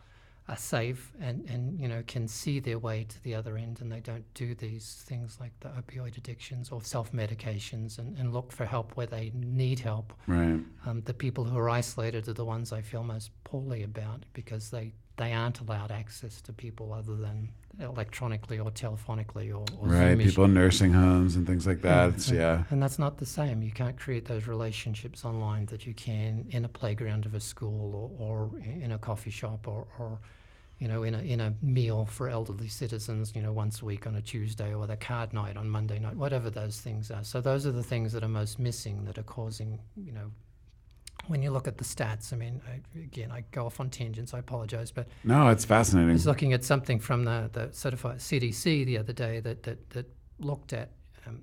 are safe and, and you know can see their way to the other end and they don't do these things like the opioid addictions or self medications and, and look for help where they need help. Right. Um, the people who are isolated are the ones I feel most poorly about because they, they aren't allowed access to people other than electronically or telephonically or, or right people in nursing homes and things like that and, yeah and that's not the same you can't create those relationships online that you can in a playground of a school or, or in a coffee shop or, or you know, in a, in a meal for elderly citizens, you know, once a week on a Tuesday or the card night on Monday night, whatever those things are. So those are the things that are most missing that are causing, you know, when you look at the stats, I mean, I, again, I go off on tangents. I apologize, but no, it's fascinating. I was looking at something from the, the certified CDC the other day that that, that looked at um,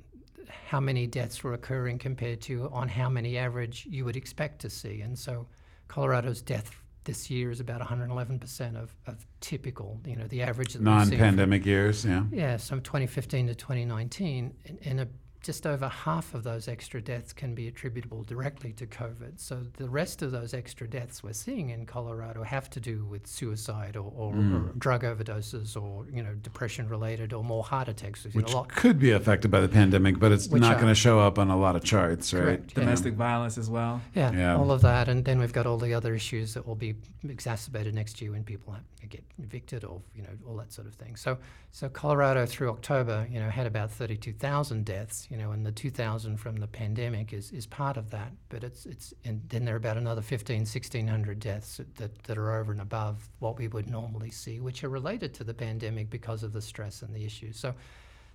how many deaths were occurring compared to on how many average you would expect to see, and so Colorado's death this year is about 111% of, of typical, you know, the average. Of non-pandemic years, yeah. Yeah, from 2015 to 2019, in, in a just over half of those extra deaths can be attributable directly to COVID. So the rest of those extra deaths we're seeing in Colorado have to do with suicide or, or, mm. or drug overdoses or you know depression related or more heart attacks. Which could be affected by the pandemic, but it's not going to show up on a lot of charts, right? Correct, Domestic yeah. violence as well. Yeah, yeah, all of that, and then we've got all the other issues that will be exacerbated next year when people get evicted or you know all that sort of thing. So so Colorado through October, you know, had about 32,000 deaths, you know, and the 2,000 from the pandemic is, is part of that. But it's it's and then there are about another 15, 1,600 deaths that, that are over and above what we would normally see, which are related to the pandemic because of the stress and the issues. So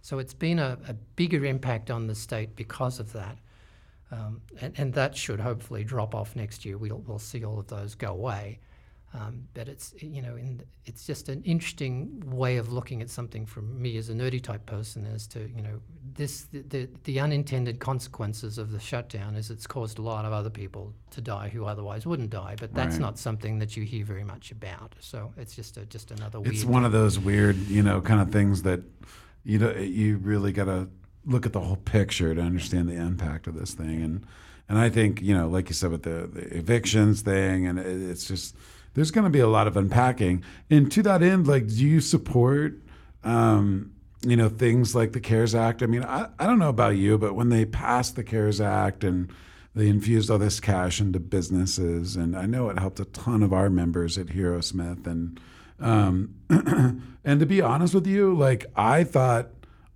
so it's been a, a bigger impact on the state because of that. Um, and, and that should hopefully drop off next year. We'll, we'll see all of those go away. Um, but it's you know, in, it's just an interesting way of looking at something from me as a nerdy type person as to you know this the, the, the unintended consequences of the shutdown is it's caused a lot of other people to die who otherwise wouldn't die. But that's right. not something that you hear very much about. So it's just a, just another. It's one of those weird you know kind of things that you know you really got to look at the whole picture to understand the impact of this thing and. And I think, you know, like you said with the, the evictions thing, and it, it's just, there's going to be a lot of unpacking. And to that end, like, do you support, um, you know, things like the CARES Act? I mean, I, I don't know about you, but when they passed the CARES Act and they infused all this cash into businesses, and I know it helped a ton of our members at Hero Smith. And um, and to be honest with you, like I thought,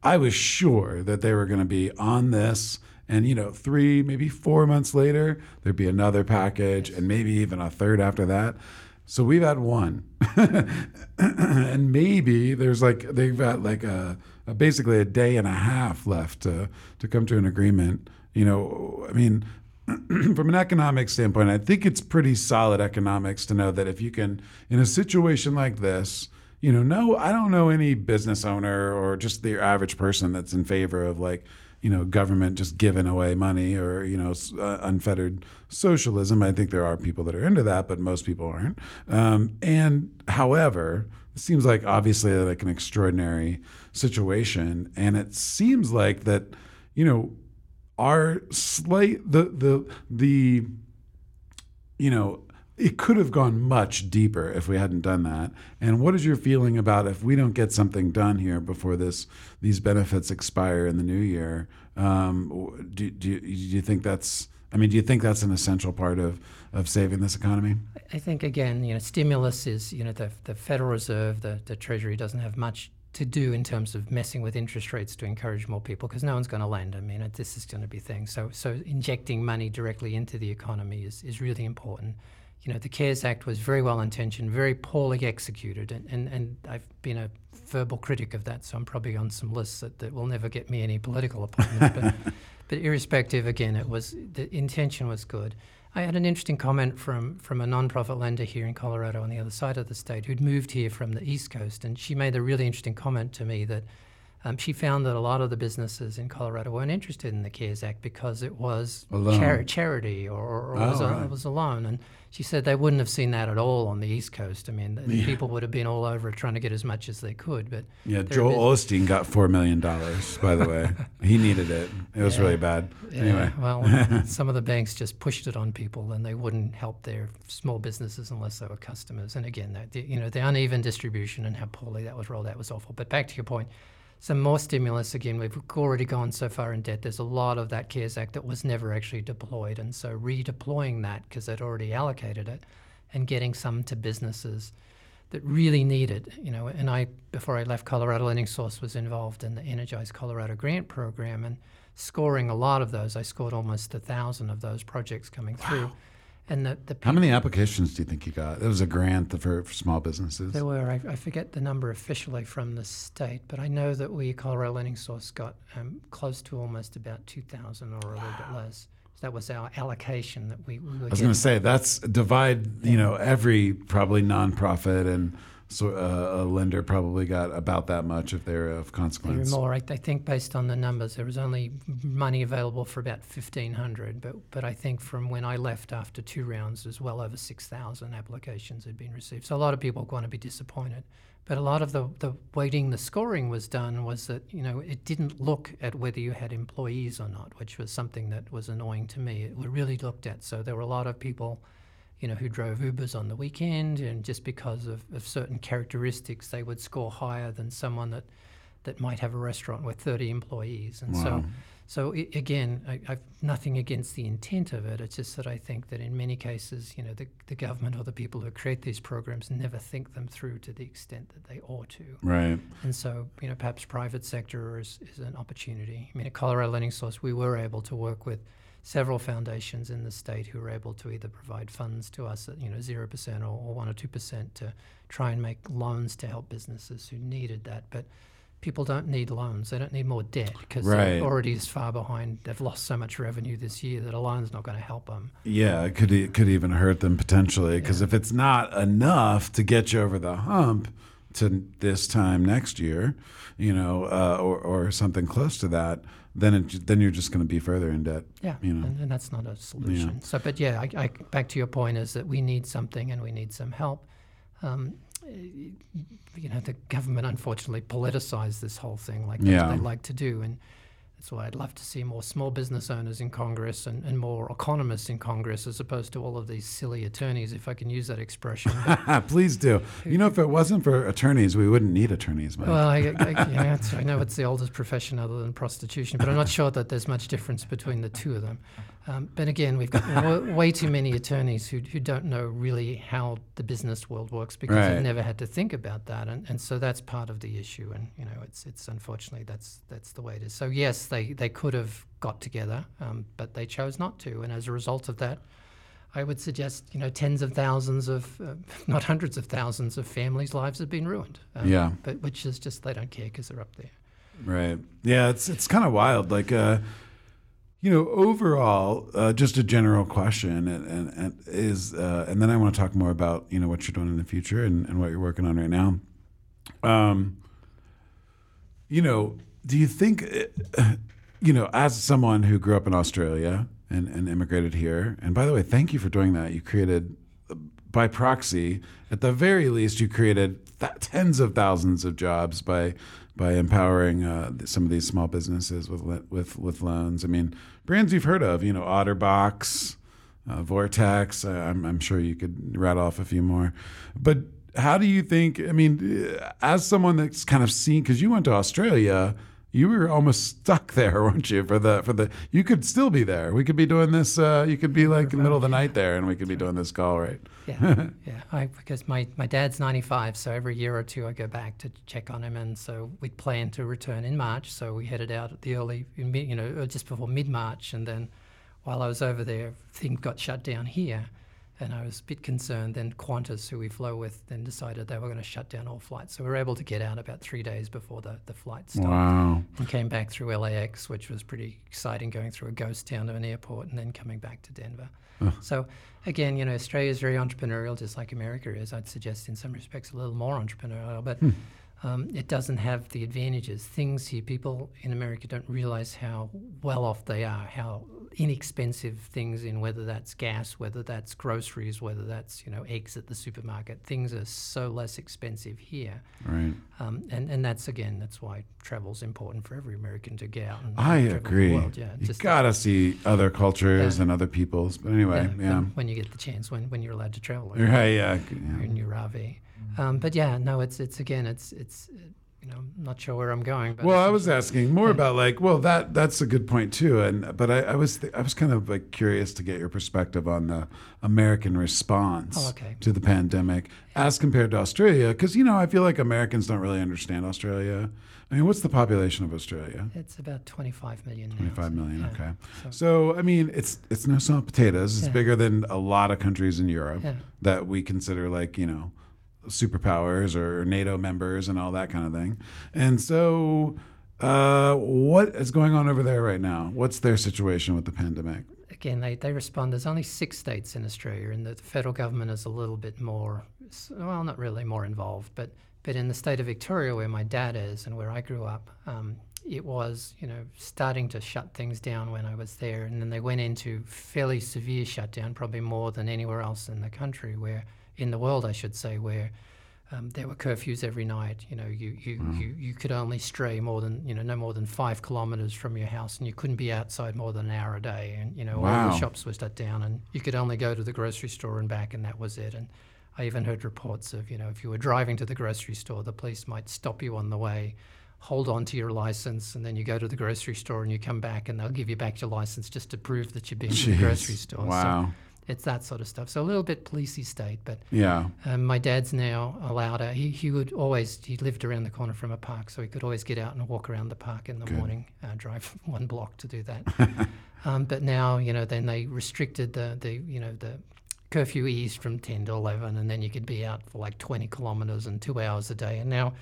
I was sure that they were going to be on this and, you know, three, maybe four months later, there'd be another package and maybe even a third after that. So we've had one, and maybe there's like they've got like a, a, basically a day and a half left to to come to an agreement. You know, I mean, from an economic standpoint, I think it's pretty solid economics to know that if you can, in a situation like this, you know, no, I don't know any business owner or just the average person that's in favor of like you know, government just giving away money or, you know, uh, unfettered socialism. I think there are people that are into that, but most people aren't. Um, and however, it seems like obviously like an extraordinary situation. And it seems like that, you know, our slight, the, the, the, you know, it could have gone much deeper if we hadn't done that. And what is your feeling about if we don't get something done here before this these benefits expire in the new year? Um, do, do, do you think that's I mean, do you think that's an essential part of, of saving this economy? I think again, you know, stimulus is you know the the Federal Reserve, the the Treasury doesn't have much to do in terms of messing with interest rates to encourage more people because no one's going to lend. I mean, this is going to be thing. So so injecting money directly into the economy is is really important you know, the CARES Act was very well intentioned, very poorly executed, and, and, and I've been a verbal critic of that, so I'm probably on some lists that, that will never get me any political appointment. but, but irrespective, again, it was the intention was good. I had an interesting comment from from a nonprofit lender here in Colorado on the other side of the state who'd moved here from the East Coast, and she made a really interesting comment to me that um, she found that a lot of the businesses in Colorado weren't interested in the CARES Act because it was char- charity or, or, oh, was a, right. it was a loan. And she said they wouldn't have seen that at all on the East Coast. I mean, yeah. people would have been all over it trying to get as much as they could. But yeah, Joel Osteen got four million dollars. By the way, he needed it. It was yeah. really bad. Yeah. Anyway, well, some of the banks just pushed it on people, and they wouldn't help their small businesses unless they were customers. And again, the, you know, the uneven distribution and how poorly that was rolled out was awful. But back to your point some more stimulus again. We've already gone so far in debt. There's a lot of that CARES Act that was never actually deployed, and so redeploying that because they'd already allocated it, and getting some to businesses that really need it. You know, and I before I left Colorado Lending Source was involved in the Energize Colorado grant program and scoring a lot of those. I scored almost a thousand of those projects coming wow. through. And the, the How many applications do you think you got? It was a grant for, for small businesses. There were. I, I, forget the number officially from the state, but I know that we, Colorado Lending Source, got um, close to almost about 2,000 or a little bit less. So that was our allocation that we, we were I was going to say, that's divide, you know, every probably nonprofit and so uh, a lender probably got about that much if they're of consequence. There more. I, I, think based on the numbers, there was only money available for about fifteen hundred. But but I think from when I left after two rounds, there's well over six thousand applications had been received. So a lot of people are going to be disappointed. But a lot of the, the weighting, the scoring was done was that you know it didn't look at whether you had employees or not, which was something that was annoying to me. It really looked at. So there were a lot of people you know, who drove Ubers on the weekend, and just because of, of certain characteristics, they would score higher than someone that that might have a restaurant with 30 employees. And wow. so, so it, again, I, have nothing against the intent of it. It's just that I think that in many cases, you know, the, the government or the people who create these programs never think them through to the extent that they ought to. Right. And so, you know, perhaps private sector is, is an opportunity. I mean, at Colorado Lending Source, we were able to work with several foundations in the state who were able to either provide funds to us at you know zero percent or, or one or two percent to try and make loans to help businesses who needed that. But people don't need loans; they don't need more debt because right. they're already as far behind. They've lost so much revenue this year that a loan's not going to help them. Yeah, it could it could even hurt them potentially because yeah. if it's not enough to get you over the hump to this time next year, you know, uh, or or something close to that then it, then you're just going to be further in debt. Yeah, you know? and, and that's not a solution. Yeah. So, but yeah, I, I, back to your point is that we need something and we need some help. Um, you know, the government unfortunately politicized this whole thing like yeah. they like to do, and why I'd love to see more small business owners in Congress and, and more economists in Congress as opposed to all of these silly attorneys, if I can use that expression. Please do. You know, if it wasn't for attorneys, we wouldn't need attorneys. Mike. Well, I, I, yeah, I know it's the oldest profession other than prostitution, but I'm not sure that there's much difference between the two of them. Um, but again, we've got w- way too many attorneys who, who don't know really how the business world works because right. they've never had to think about that, and, and so that's part of the issue. And you know, it's it's unfortunately that's that's the way it is. So yes, they they could have got together, um, but they chose not to, and as a result of that, I would suggest, you know, tens of thousands of, uh, not hundreds of thousands of families' lives have been ruined. Um, yeah. But which is just they don't care because they're up there. Right. Yeah. It's it's kind of wild. Like, uh, you know, overall, uh, just a general question, and, and, and is, uh, and then I want to talk more about you know what you're doing in the future and, and what you're working on right now. Um, you know, do you think, uh, you know, as someone who grew up in Australia and, and immigrated here, and by the way, thank you for doing that. You created, by proxy, at the very least, you created th- tens of thousands of jobs by by empowering uh, some of these small businesses with with with loans. I mean, brands you've heard of, you know, OtterBox, uh, Vortex. I'm, I'm sure you could rattle off a few more, but how do you think? I mean, as someone that's kind of seen, because you went to Australia, you were almost stuck there, weren't you? For the for the, you could still be there. We could be doing this. Uh, you could be like in the middle of the night there, and we could be doing this call, right? Yeah, yeah. I, because my my dad's 95, so every year or two I go back to check on him, and so we plan to return in March. So we headed out at the early, you know, just before mid March, and then while I was over there, things got shut down here and I was a bit concerned. Then Qantas, who we flew with, then decided they were going to shut down all flights. So we were able to get out about three days before the, the flight stopped. Wow. And came back through LAX, which was pretty exciting going through a ghost town of an airport and then coming back to Denver. So again, you know, Australia is very entrepreneurial, just like America is. I'd suggest in some respects a little more entrepreneurial, but hmm. Um, it doesn't have the advantages. Things here, people in America don't realize how well off they are, how inexpensive things in whether that's gas, whether that's groceries, whether that's you know eggs at the supermarket. Things are so less expensive here. Right. Um, and and that's again that's why travel's important for every American to get out. And I agree. Yeah, you gotta see other cultures yeah. and other peoples. But anyway, yeah. yeah. When you get the chance, when, when you're allowed to travel. Right. Yeah. yeah. In your RV. Um, but yeah, no, it's it's again, it's it's you know, I'm not sure where I'm going. well, I was asking more about like, well, that that's a good point too, and but I, I was th- I was kind of like curious to get your perspective on the American response oh, okay. to the pandemic yeah. as compared to Australia, because you know I feel like Americans don't really understand Australia. I mean, what's the population of Australia? It's about 25 million. Now, 25 million. Yeah. Okay. So, so, I mean, it's it's no small potatoes. It's yeah. bigger than a lot of countries in Europe that we consider like you know superpowers or NATO members and all that kind of thing. And so, uh, what is going on over there right now? What's their situation with the pandemic? Again, they, they respond. There's only six states in Australia, and the federal government is a little bit more, well, not really more involved, but but in the state of Victoria, where my dad is and where I grew up, um, it was you know starting to shut things down when I was there, and then they went into fairly severe shutdown, probably more than anywhere else in the country, where in the world, I should say, where um, there were curfews every night. You know, you you, mm. you you could only stray more than you know no more than five kilometres from your house, and you couldn't be outside more than an hour a day. And you know, wow. all the shops were shut down, and you could only go to the grocery store and back, and that was it. And I even heard reports of you know if you were driving to the grocery store, the police might stop you on the way. Hold on to your license, and then you go to the grocery store and you come back, and they'll give you back your license just to prove that you've been Jeez. to the grocery store. Wow. So, it's that sort of stuff. So a little bit policey state, but yeah. Um, my dad's now allowed. A, he he would always he lived around the corner from a park, so he could always get out and walk around the park in the Good. morning, uh, drive one block to do that. um, but now you know then they restricted the the you know the curfew eased from 10 to 11 and then you could be out for like 20 kilometres and two hours a day and now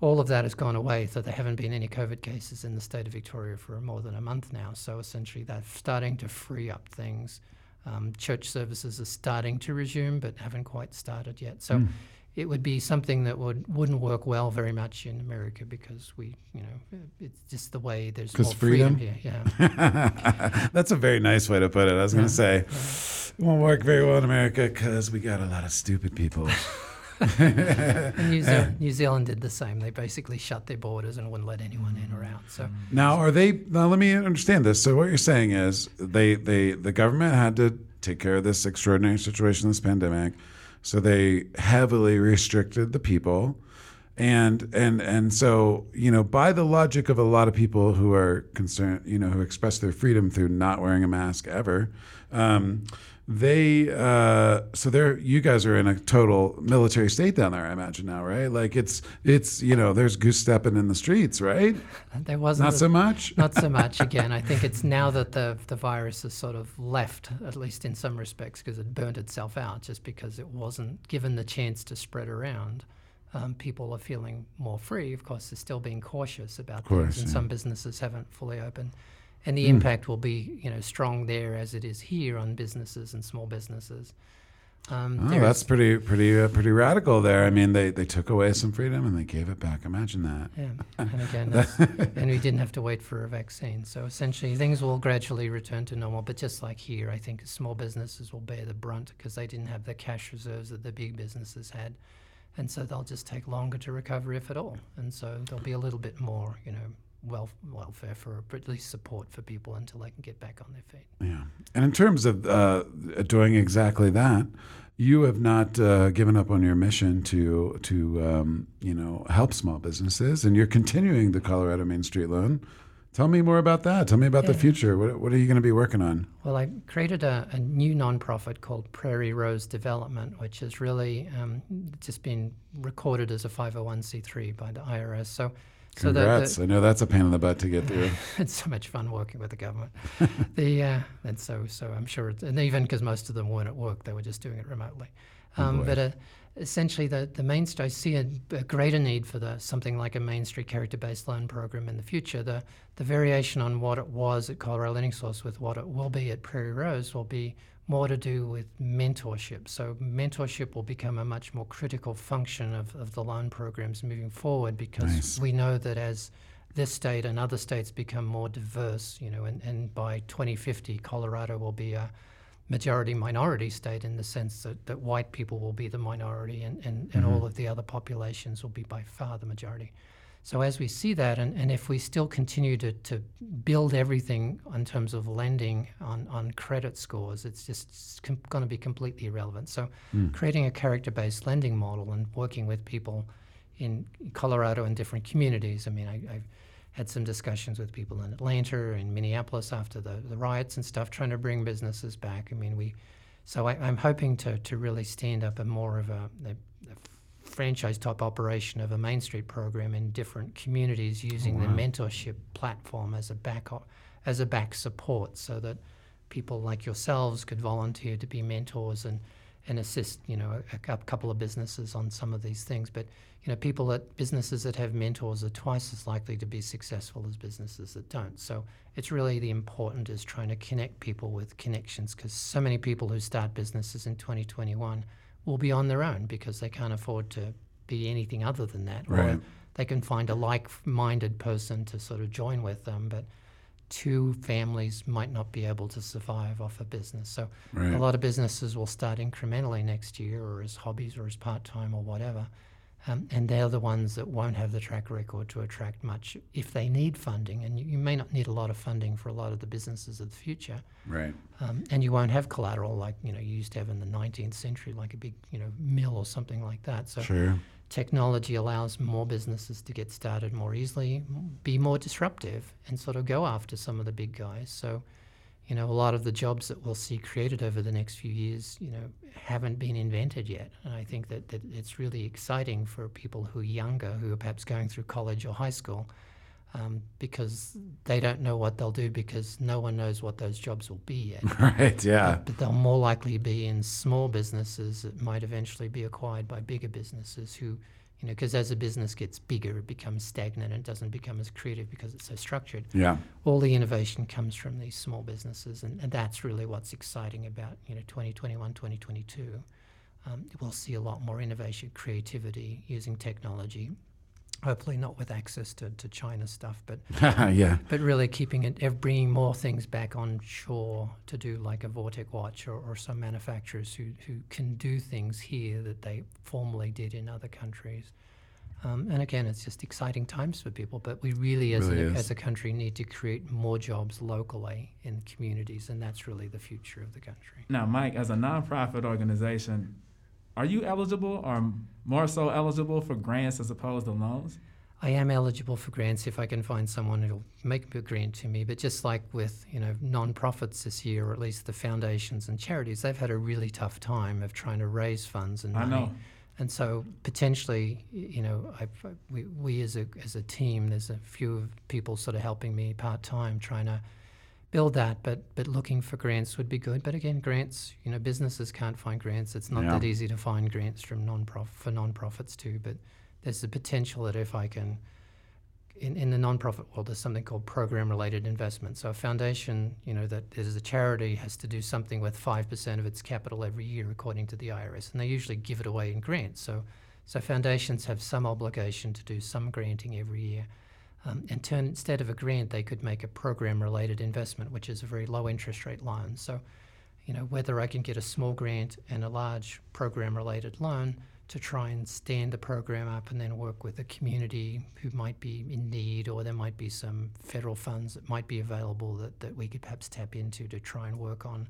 all of that has gone away so there haven't been any covid cases in the state of victoria for more than a month now so essentially they're starting to free up things um, church services are starting to resume, but haven't quite started yet. So. Mm. It would be something that would wouldn't work well very much in America because we, you know, it's just the way there's more freedom, freedom here. Yeah, that's a very nice way to put it. I was yeah. going to say, yeah. it won't work very well in America because we got a lot of stupid people. New, Zealand, New, Zealand, did the same. They basically shut their borders and wouldn't let anyone in or out. So now, are they? Now, let me understand this. So, what you're saying is they, they, the government had to take care of this extraordinary situation, this pandemic. So they heavily restricted the people, and and and so you know, by the logic of a lot of people who are concerned, you know, who express their freedom through not wearing a mask ever. Um, they uh, so they're you guys are in a total military state down there. I imagine now, right? Like it's it's you know there's goose stepping in the streets, right? There wasn't not a, so much. not so much. Again, I think it's now that the the virus has sort of left, at least in some respects, because it burnt itself out, just because it wasn't given the chance to spread around. Um, people are feeling more free. Of course, they're still being cautious about course, things, and yeah. some businesses haven't fully opened. And the impact will be, you know, strong there as it is here on businesses and small businesses. Um, Oh, that's pretty pretty uh, pretty radical there. I mean, they they took away some freedom and they gave it back. Imagine that. Yeah, and again, and we didn't have to wait for a vaccine. So essentially, things will gradually return to normal. But just like here, I think small businesses will bear the brunt because they didn't have the cash reserves that the big businesses had, and so they'll just take longer to recover, if at all. And so there'll be a little bit more, you know, welf- welfare for or at least support for people until they can get back on their feet. Yeah. And in terms of uh, doing exactly that, you have not uh, given up on your mission to to um, you know help small businesses, and you're continuing the Colorado Main Street Loan. Tell me more about that. Tell me about the future. What, what are you going to be working on? Well, I created a, a new nonprofit called Prairie Rose Development, which has really um, just been recorded as a 501c3 by the IRS. So, so the- the, Congrats! I know that's a pain in the butt to get through. it's so much fun working with the government. the uh, and so so I'm sure, it's, and even because most of them weren't at work, they were just doing it remotely. Oh, Um, boy. but uh, essentially, the the Main I see a, a greater need for the something like a Main Street character-based loan program in the future. The the variation on what it was at Colorado Lending Source with what it will be at Prairie Rose will be more to do with mentorship. So mentorship will become a much more critical function of, of the loan programs moving forward because Nice. we know that as this state and other states become more diverse, you know, and, and by 2050, Colorado will be a majority minority state in the sense that, that white people will be the minority and, and, and mm-hmm. all of the other populations will be by far the majority. So as we see that, and, and if we still continue to, to build everything in terms of lending on, on credit scores, it's just com- going to be completely irrelevant. So hmm. creating a character-based lending model and working with people in Colorado and different communities. I mean, I, I've had some discussions with people in Atlanta and Minneapolis after the, the riots and stuff, trying to bring businesses back. I mean, we, so I, I'm hoping to, to really stand up a more of a, a, a franchise type operation of a Main Street program in different communities using the mentorship platform as a back as a back support, so that people like yourselves could volunteer to be mentors and and assist you know a, cou- couple of businesses on some of these things. But you know, people that businesses that have mentors are twice as likely to be successful as businesses that don't. So it's really the important is trying to connect people with connections because so many people who start businesses in 2021 will be on their own because they can't afford to be anything other than that. Right. Or they can find a like-minded person to sort of join with them, but two families might not be able to survive off a business. So Right. a lot of businesses will start incrementally next year or as hobbies or as part-time or whatever. Um, and they're the ones that won't have the track record to attract much if they need funding. And you, you may not need a lot of funding for a lot of the businesses of the future. Right. Um, and you won't have collateral like you know you used to have in the 19th century, like a big you know mill or something like that. So Sure. technology allows more businesses to get started more easily, be more disruptive, and sort of go after some of the big guys. So, you know, a lot of the jobs that we'll see created over the next few years, you know, haven't been invented yet. And I think that, that it's really exciting for people who are younger, who are perhaps going through college or high school, um, because they don't know what they'll do because no one knows what those jobs will be yet. Right. Yeah. But they'll more likely be in small businesses that might eventually be acquired by bigger businesses who, you know, because as a business gets bigger, it becomes stagnant and doesn't become as creative because it's so structured. Yeah. All the innovation comes from these small businesses, and, and that's really what's exciting about, you know, 2021, 2022. Um, we'll see a lot more innovation, creativity using technology. Hopefully, not with access to, to China stuff, but yeah. but really keeping it, bringing more things back on shore to do like a Vortic watch or, or some manufacturers who, who can do things here that they formerly did in other countries. Um, and again, it's just exciting times for people, but we really, as, Really a, as a country, need to create more jobs locally in communities, and that's really the future of the country. Now, Mike, as a nonprofit organization, are you eligible or more so eligible for grants as opposed to loans? I am eligible for grants if I can find someone who'll make a grant to me. But just like with you know non-profits this year, or at least the foundations and charities, they've had a really tough time of trying to raise funds and money. I know. And so potentially, you know, I, we, we as a as a team, there's a few people sort of helping me part time, trying to build that. But but looking for grants would be good. But again, grants, you know, businesses can't find grants. It's not Yeah. that easy to find grants from non-profit for non-profits too. But there's the potential that if I can, in, in the nonprofit world, there's something called program-related investment. So a foundation, you know, that is a charity has to do something with five percent of its capital every year, according to the IRS, and they usually give it away in grants. So, so foundations have some obligation to do some granting every year. Um, and turn instead of a grant, they could make a program-related investment, which is a very low interest rate loan. So, you know, whether I can get a small grant and a large program-related loan to try and stand the program up and then work with a community who might be in need or there might be some federal funds that might be available that, that we could perhaps tap into to try and work on,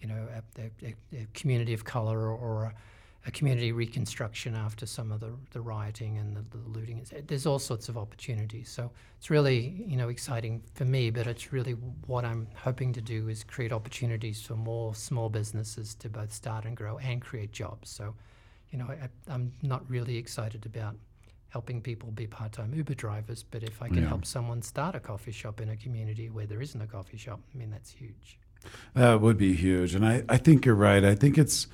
you know, a, a, a community of color or, or a, a community reconstruction after some of the, the rioting and the, the looting. There's all sorts of opportunities. So it's really, you know, exciting for me, but it's really what I'm hoping to do is create opportunities for more small businesses to both start and grow and create jobs. So, you know, I, I'm not really excited about helping people be part-time Uber drivers, but if I can Yeah. help someone start a coffee shop in a community where there isn't a coffee shop, I mean, that's huge. That would be huge. And I, I think you're right. I think it's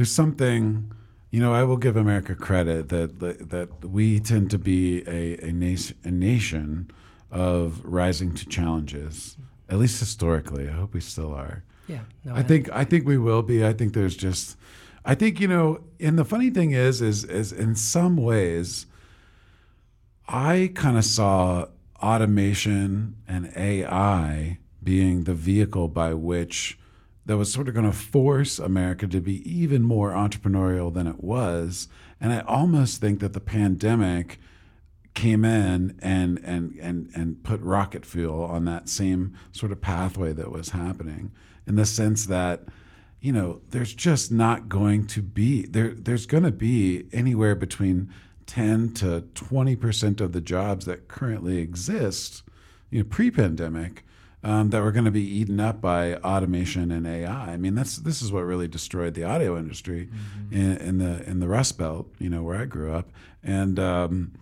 there's something, you know, I will give America credit that that, that we tend to be a, a, nation, a nation of rising to challenges, at least historically. I hope we still are. Yeah, no, I think I think we will be. I think there's just I think you know, and the funny thing is is is in some ways I kind of saw automation and AI being the vehicle by which that was sort of going to force America to be even more entrepreneurial than it was. And I almost think that the pandemic came in and and and and put rocket fuel on that same sort of pathway that was happening in the sense that you know there's just not going to be there there's going to be anywhere between 10 to 20% of the jobs that currently exist you know pre-pandemic um, that were going to be eaten up by automation and AI. I mean, that's this is what really destroyed the audio industry in, in the in the Rust Belt, you know, where I grew up. And um,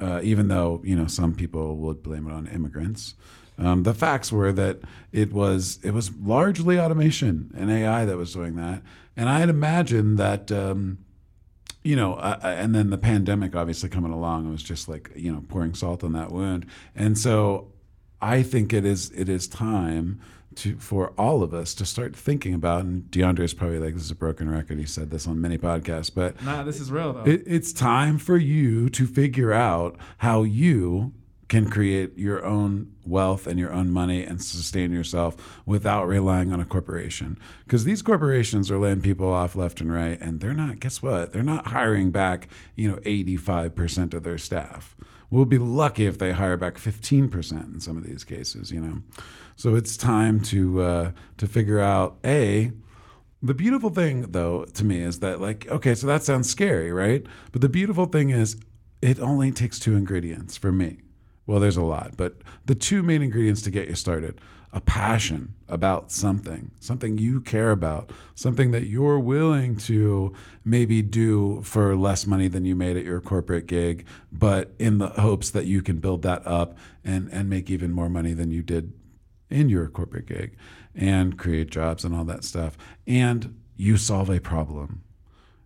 uh, even though you know some people would blame it on immigrants, um, the facts were that it was it was largely automation and AI that was doing that. And I had imagined that. Um, you know, uh, and then the pandemic obviously coming along, it was just like you know pouring salt on that wound. And so I think it is it is time to for all of us to start thinking about. And DeAndre is probably like this is a broken record. He said this on many podcasts, but Nah, this is real though. it, it's time for you to figure out how you can create your own wealth and your own money and sustain yourself without relying on a corporation. Because these corporations are laying people off left and right, and they're not. Guess what? They're not hiring back. You know, eighty-five percent of their staff. We'll be lucky if they hire back fifteen percent in some of these cases. You know, so it's time to uh, to figure out a the beautiful thing, though, to me is that, like, okay, so that sounds scary, right? But the beautiful thing is, it only takes two ingredients for me. Well, there's a lot, but the two main ingredients to get you started a passion about something, something you care about, something that you're willing to maybe do for less money than you made at your corporate gig, but in the hopes that you can build that up and, and make even more money than you did in your corporate gig and create jobs and all that stuff. And you solve a problem.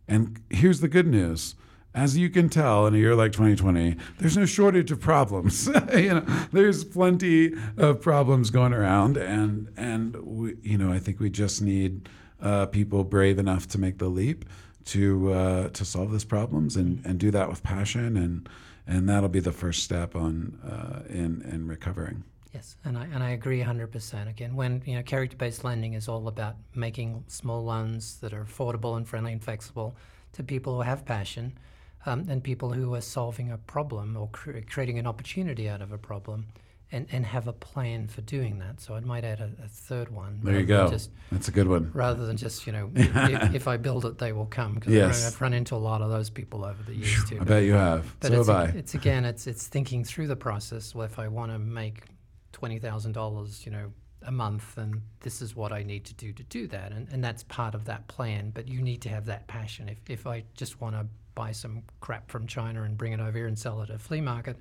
And here's the good news. As you can tell, in a year like 2020, there's no shortage of problems. you know, there's plenty of problems going around, and and we, you know, I think we just need uh, people brave enough to make the leap to uh, to solve these problems and, and do that with passion, and and that'll be the first step on uh, in in recovering. Yes, and I and I agree 100%. Again, when you know character-based lending is all about making small loans that are affordable and friendly and flexible to people who have passion um, and people who are solving a problem or cre- creating an opportunity out of a problem. and, and have a plan for doing that. So I might add a, a third one. There you go. Just, That's a good one. Rather than just, you know, if, if, I build it, they will come. Because yes. I've run into a lot of those people over the years too. I bet you have. But so it's, have I. It's again, it's it's thinking through the process. Well, if I want to make twenty thousand dollars, you know, a month, and this is what I need to do to do that, and and that's part of that plan. But you need to have that passion. If if I just want to buy some crap from China and bring it over here and sell it at a flea market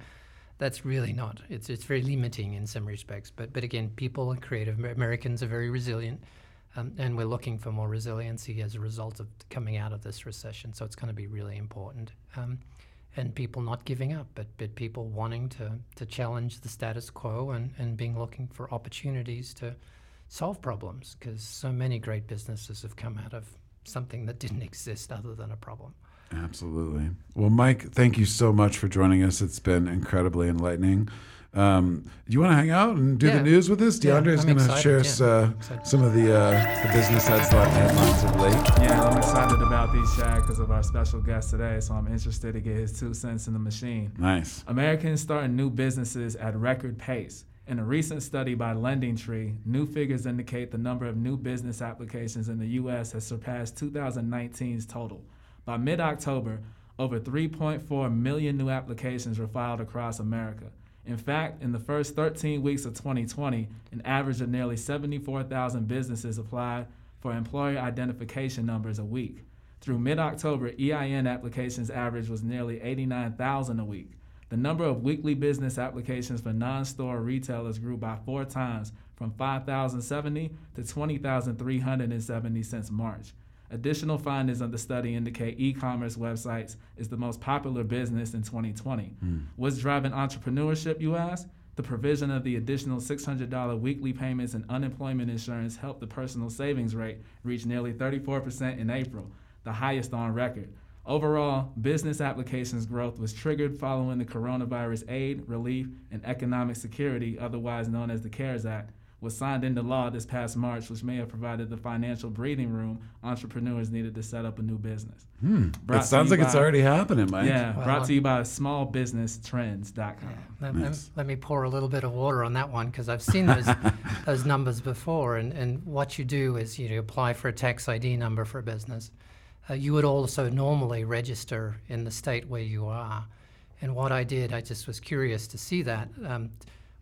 that's really not. It's it's very limiting in some respects. But but again, people and creative Americans are very resilient, um, and we're looking for more resiliency as a result of coming out of this recession. So it's going to be really important. Um, and people not giving up, but, but people wanting to, to challenge the status quo and, and being looking for opportunities to solve problems because so many great businesses have come out of something that didn't exist other than a problem. Absolutely. Well, Mike, thank you so much for joining us. It's been incredibly enlightening. Um, do you want to hang out and do yeah. the news with us? DeAndre is going to share yeah. uh, some of the uh, the business headlines of late. Yeah, I'm excited about these, Chad, because of our special guest today. So I'm interested to get his two cents in the machine. Nice. Americans starting new businesses at record pace. In a recent study by LendingTree, new figures indicate the number of new business applications in the U.S. has surpassed 2019's total. By mid October, over 3.4 million new applications were filed across America. In fact, in the first 13 weeks of 2020, an average of nearly 74,000 businesses applied for employer identification numbers a week. Through mid October, EIN applications average was nearly 89,000 a week. The number of weekly business applications for non store retailers grew by four times from 5,070 to 20,370 since March. Additional findings of the study indicate e-commerce websites is the most popular business in 2020. Mm. What's driving entrepreneurship, you ask? The provision of the additional $600 weekly payments and unemployment insurance helped the personal savings rate reach nearly 34% in April, the highest on record. Overall, business applications growth was triggered following the coronavirus aid, relief, and economic security, otherwise known as the CARES Act, was signed into law this past March, which may have provided the financial breathing room entrepreneurs needed to set up a new business. Hmm. It sounds like by, it's already happening, Mike. Yeah, well, brought to you by smallbusinesstrends.com. Yeah, let, nice. let, me pour a little bit of water on that one because I've seen those those numbers before. And, and what you do is you apply for a tax ID number for a business. Uh, you would also normally register in the state where you are. And what I did, I just was curious to see that. Um,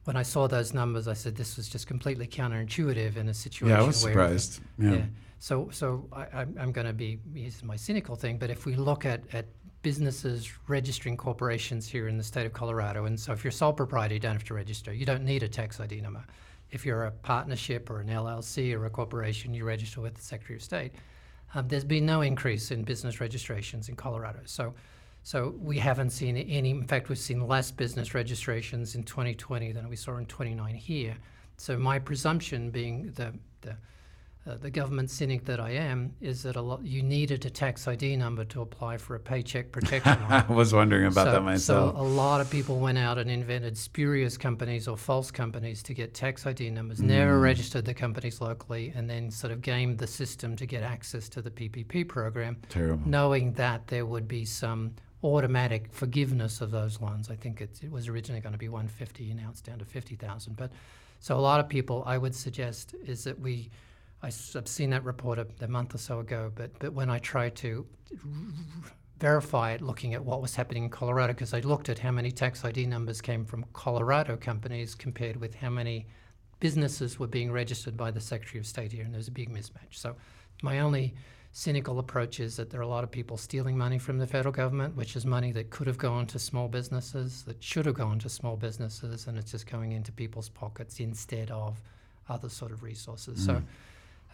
when I saw those numbers, I said this was just completely counterintuitive in a situation. Yeah, I was surprised. Yeah. yeah. So, so I, am going to be this is my cynical thing, but if we look at at businesses registering corporations here in the state of Colorado, and so if you're sole proprietor, you don't have to register. You don't need a tax ID number. If you're a partnership or an LLC or a corporation, you register with the Secretary of State. Um, there's been no increase in business registrations in Colorado. So so we haven't seen any. In fact, we've seen less business registrations in 2020 than we saw in 29 here. So my presumption, being the the, uh, the government cynic that I am, is that a lot you needed a tax ID number to apply for a paycheck protection. I was wondering about so, that myself. So a lot of people went out and invented spurious companies or false companies to get tax ID numbers, mm. never registered the companies locally, and then sort of gamed the system to get access to the PPP program, Terrible. knowing that there would be some automatic forgiveness of those loans. I think it, it was originally going to be 150, now it's down to 50,000. But so a lot of people, I would suggest, is that we, I, have seen that report a, a, month or so ago, but but when I tried to verify it, looking at what was happening in Colorado, because I looked at how many tax ID numbers came from Colorado companies compared with how many businesses were being registered by the Secretary of State here, and there's a big mismatch. So my only cynical approach is that there are a lot of people stealing money from the federal government, which is money that could have gone to small businesses, that should have gone to small businesses, and it's just going into people's pockets instead of other sort of resources. Mm. So.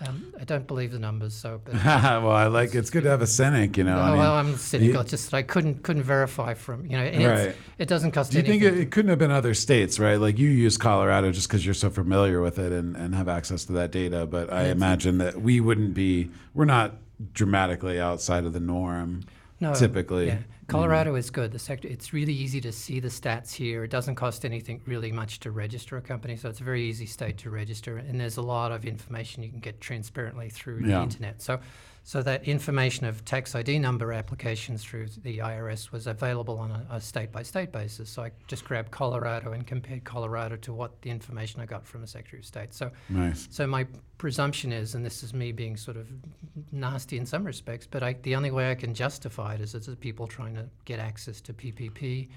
Um, I don't believe the numbers, so. But well, I like it's, it's good to have a cynic, you know. No, I mean, well, I'm cynical. You, just that I couldn't couldn't verify from you know. right. It doesn't cost. Do you anything. think it, it, couldn't have been other states, right? Like you use Colorado just because you're so familiar with it and, and have access to that data, but I imagine that we wouldn't be. We're not dramatically outside of the norm. No, typically. Yeah. Colorado mm. is good. The sector it's really easy to see the stats here. It doesn't cost anything really much to register a company, so it's a very easy state to register. And there's a lot of information you can get transparently through yeah. the internet. So, So that information of tax ID number applications through the IRS was available on a, a state-by-state basis. So I just grabbed Colorado and compared Colorado to what the information I got from the Secretary of State. So, nice. so my presumption is, and this is me being sort of nasty in some respects, but I, the only way I can justify it is as people trying to get access to PPP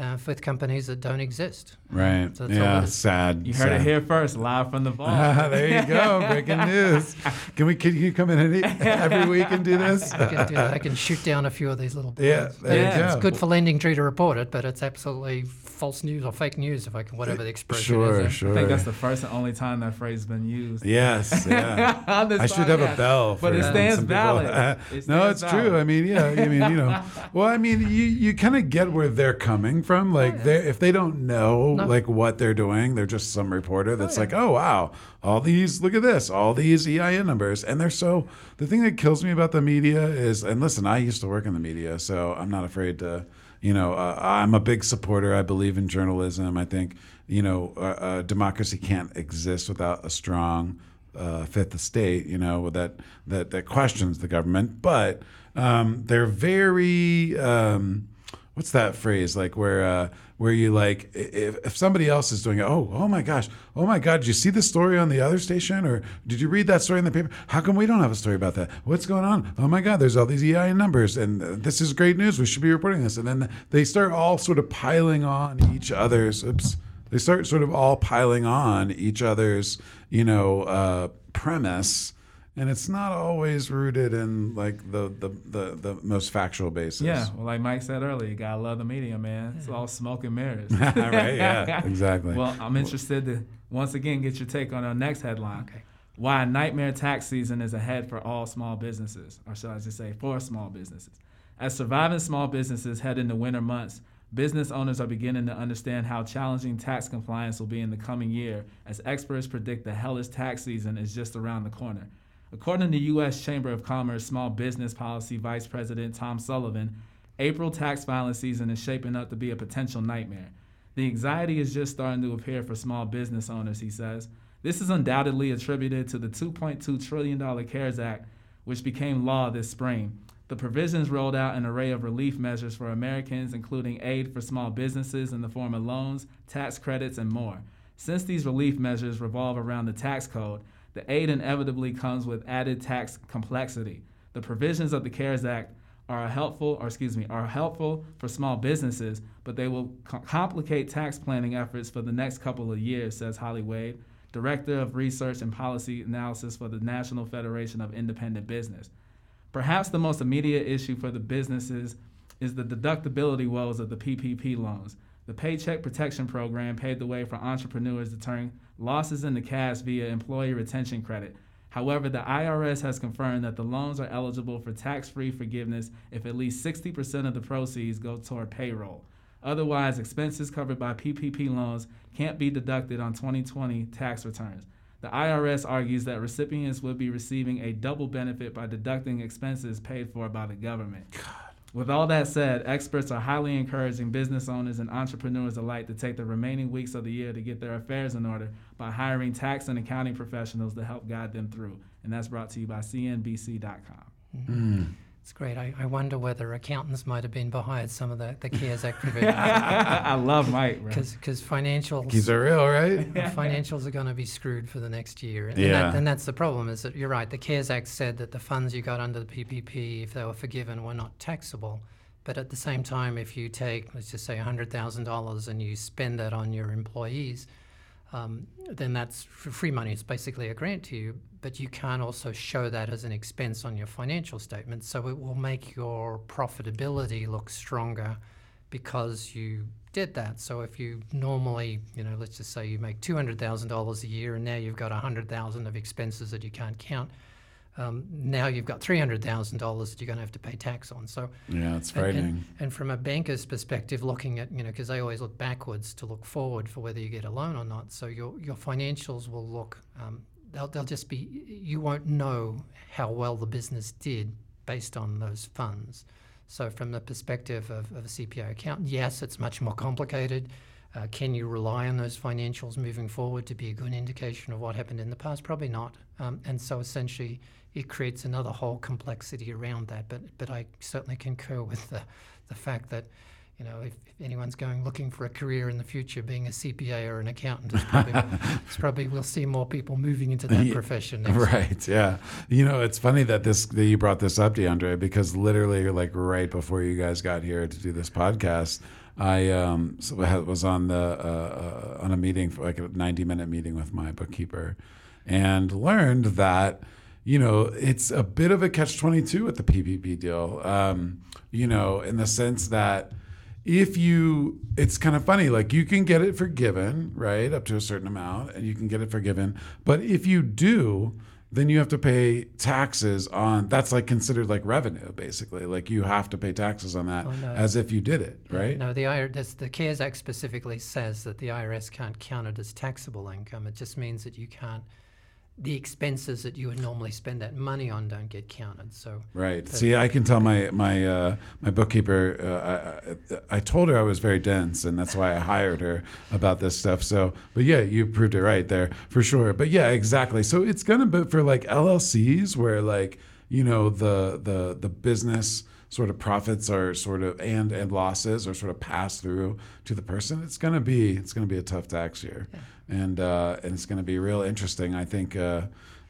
uh, with companies that don't exist. Right. So that's yeah. Sad. You heard sad. it here first, live from the vault. Ah, there you go. Breaking news. Can we? Can you come in any, every week and do this? I can, do that. I can shoot down a few of these little. Yeah, bullets. there you It's go. good for LendingTree to report it, but it's absolutely false news or fake news, if I can, whatever the expression Sure, is. sure. I think that's the first and only time that phrase has been used. Yes. Yeah. On this I should have a podcast. bell. But for it some stands valid. Uh, It no, stands it's true. I mean, yeah. I mean, you know. Well, I mean, you you kind of get where they're coming from. Like, they if they don't know No. like what they're doing, they're just some reporter that's yeah. like, oh wow, all these look at this, all these EIN numbers, and they're so. The thing that kills me about the media is, and listen, I used to work in the media, so I'm not afraid to. You know, uh, I'm a big supporter. I believe in journalism. I think you know, uh, uh, democracy can't exist without a strong uh, fifth estate, you know, that that that questions the government. But um, they're very um, what's that phrase like where uh, where you like if, if somebody else is doing it, oh oh my gosh, oh my god, did you see the story on the other station or did you read that story in the paper? How come we don't have a story about that? What's going on? Oh my god, there's all these EIN numbers and this is great news. We should be reporting this. And then they start all sort of piling on each other's. Oops they start sort of all piling on each other's you know uh, premise and it's not always rooted in like the the, the, the most factual basis Yeah, well, like Mike said earlier, you gotta love the media, man. It's all smoke and mirrors. right yeah exactly Well, I'm interested to once again get your take on our next headline. Okay. Why nightmare tax season is ahead for all small businesses, or should I just say for small businesses. As surviving small businesses head into winter months, business owners are beginning to understand how challenging tax compliance will be in the coming year, as experts predict the hellish tax season is just around the corner. According to U.S. Chamber of Commerce Small Business Policy Vice President Tom Sullivan, April tax filing season is shaping up to be a potential nightmare. The anxiety is just starting to appear for small business owners, he says. This is undoubtedly attributed to the $2.2 trillion CARES Act, which became law this spring. The provisions rolled out an array of relief measures for Americans, including aid for small businesses in the form of loans, tax credits, and more. Since these relief measures revolve around the tax code, the aid inevitably comes with added tax complexity. The provisions of the CARES Act are helpful, or excuse me, are helpful for small businesses, but they will co- complicate tax planning efforts for the next couple of years, says Holly Wade, Director of Research and Policy Analysis for the National Federation of Independent Business. Perhaps the most immediate issue for the businesses is the deductibility woes of the PPP loans. The Paycheck Protection Program paved the way for entrepreneurs to turn losses in the cash via employee retention credit. However, the IRS has confirmed that the loans are eligible for tax free forgiveness if at least 60% of the proceeds go toward payroll. Otherwise, expenses covered by PPP loans can't be deducted on 2020 tax returns. The IRS argues that recipients would be receiving a double benefit by deducting expenses paid for by the government. With all that said, experts are highly encouraging business owners and entrepreneurs alike to take the remaining weeks of the year to get their affairs in order by hiring tax and accounting professionals to help guide them through. And that's brought to you by CNBC.com. It's great. I, I wonder whether accountants might have been behind some of the, the CARES Act provisions. I love Mike, bro. Because financials, keys are real right financials are going to be screwed for the next year. And, Yeah. that, and that's the problem is that you're right. The CARES Act said that the funds you got under the PPP, if they were forgiven, were not taxable. But at the same time, if you take, let's just say, $100,000 and you spend that on your employees, um, then that's free money. It's basically a grant to you, but you can't also show that as an expense on your financial statement. So it will make your profitability look stronger because you did that. So if you normally, you know, let's just say you make two hundred thousand dollars a year, and now you've got a hundred thousand of expenses that you can't count. Um, now you've got three hundred thousand dollars that you're going to have to pay tax on. So yeah it's and- and- frightening And, from a banker's perspective, looking at, you know, because they always look backwards to look forward for whether you get a loan or not. So your, your financials will look, um, they'll, they'll just be, you won't know how well the business did based on those funds. So from the perspective of, of a CPA accountant, yes, it's much more complicated. Uh, can you rely on those financials moving forward to be a good indication of what happened in the past? Probably not. Um, and so essentially, it creates another whole complexity around that. But but I certainly concur with the the fact that you know, if, if, anyone's going looking for a career in the future, being a CPA or an accountant, it's probably, it's probably we'll see more people moving into that profession. right? Yeah. You know, it's funny that this that you brought this up, DeAndre, because literally, like right before you guys got here to do this podcast, I um, was on the uh, uh, on a meeting for like a ninety minute meeting with my bookkeeper, and learned that you know it's a bit of a catch twenty two with the PPP deal. Um, you know, in the sense that if you it's kind of funny like you can get it forgiven right up to a certain amount and you can get it forgiven but if you do then you have to pay taxes on that's like considered like revenue basically like you have to pay taxes on that oh, no. as if you did it right no the IRS the CARES Act specifically says that the IRS can't count it as taxable income it just means that you can't the expenses that you would normally spend that money on don't get counted. So right. See, I can tell my my uh, my bookkeeper. Uh, I, I told her I was very dense, and that's why I hired her about this stuff. So, but yeah, you proved it right there for sure. But yeah, exactly. So it's gonna be for like LLCs where like you know the the the business sort of profits are sort of and and losses are sort of passed through to the person. It's gonna be it's gonna be a tough tax year. Yeah and uh, and it's going to be real interesting. I think uh,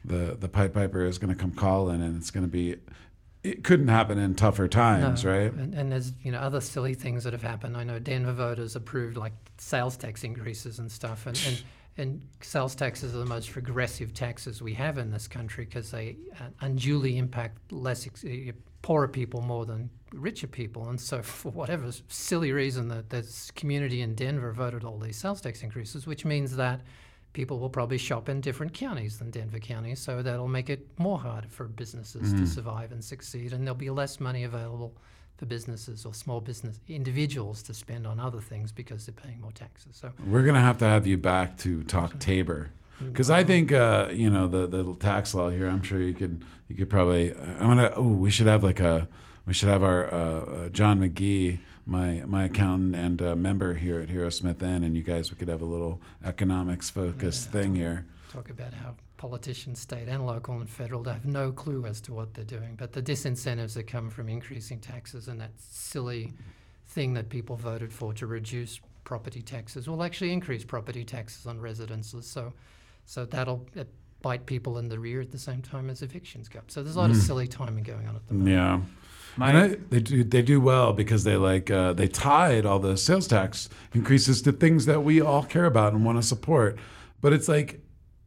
the the pipe Piper is going to come calling, and it's going to be. It couldn't happen in tougher times, no. right? And, and, there's you know other silly things that have happened. I know Denver voters approved like sales tax increases and stuff, and. and and sales taxes are the most regressive taxes we have in this country because they uh, unduly impact less ex- poorer people more than richer people. And so, for whatever silly reason, that this community in Denver voted all these sales tax increases, which means that people will probably shop in different counties than Denver County. So that'll make it more hard for businesses mm-hmm. to survive and succeed, and there'll be less money available for businesses or small business individuals to spend on other things because they're paying more taxes. So we're going to have to have you back to talk Tabor because I think uh, you know the the tax law here. I'm sure you could you could probably. I'm gonna. Oh, we should have like a. We should have our uh, uh, John McGee, my my accountant and uh, member here at Hero Smith Inn, and you guys we could have a little economics focused yeah, thing here. Talk about how politicians, state and local and federal, they have no clue as to what they're doing. But the disincentives that come from increasing taxes and that silly thing that people voted for to reduce property taxes will actually increase property taxes on residences. So so that'll bite people in the rear at the same time as evictions go. So there's a lot mm. of silly timing going on at the moment. Yeah. I, they do they do well because they like uh, they tied all the sales tax increases to things that we all care about and want to support. But it's like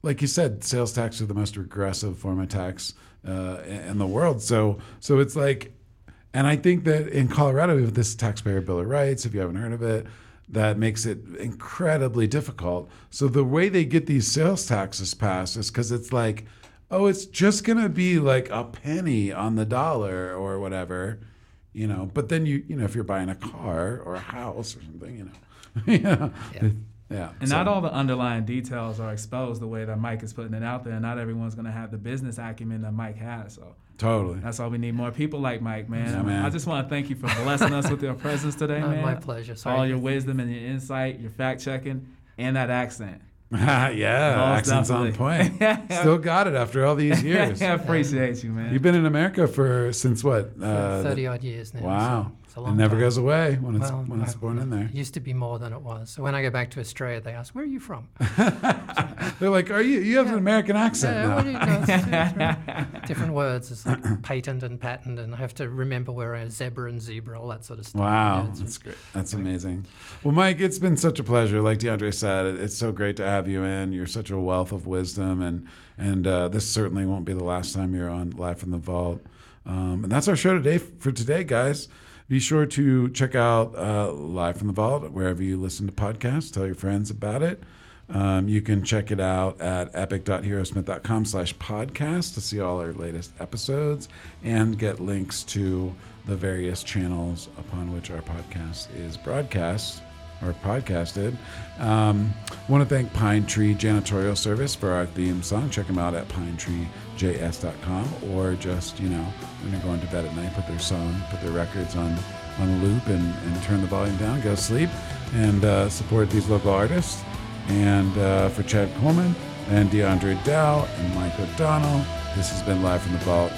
like you said, sales tax are the most regressive form of tax uh, in the world. So so it's like, and I think that in Colorado we have this taxpayer bill of rights. If you haven't heard of it, that makes it incredibly difficult. So the way they get these sales taxes passed is because it's like, oh, it's just gonna be like a penny on the dollar or whatever, you know. But then you, you know, if you're buying a car or a house or something, you know, you know yeah. Yeah. And so. not all the underlying details are exposed the way that Mike is putting it out there. And not everyone's going to have the business acumen that Mike has. So totally. That's all we need more people like Mike, man. Yeah, man. I just want to thank you for blessing us with your presence today, man. My pleasure. Sorry. All your wisdom and your insight, your fact checking, and that accent. yeah, accent's on point. Still got it after all these years. I appreciate you, man. You've been in America for since what? Uh, Thirty odd years now. Wow. So it never time. goes away when it's well, when it's born in there. It used to be more than it was. So when I go back to Australia, they ask, "Where are you from?" They're like, "Are you? You have yeah. an American accent yeah, now." Different words. It's like patent and patent, and I have to remember where a zebra and zebra, all that sort of stuff. Wow, yeah, that's great. That's amazing. Well, Mike, it's been such a pleasure. Like DeAndre said, it's so great to have you in. You're such a wealth of wisdom, and and uh, this certainly won't be the last time you're on Live from the Vault. Um, and that's our show today for today, guys. Be sure to check out uh, Live from the Vault wherever you listen to podcasts. Tell your friends about it. Um, you can check it out at epic.herosmith.com slash podcast to see all our latest episodes and get links to the various channels upon which our podcast is broadcast or podcasted. Um, want to thank Pine Tree Janitorial Service for our theme song. Check them out at pinetreejs.com or just, you know, when they're going to bed at night, put their song, put their records on on loop and, and turn the volume down, go sleep, and uh, support these local artists. And uh, for Chad Coleman and DeAndre Dow and Mike O'Donnell, this has been Live from the Vault.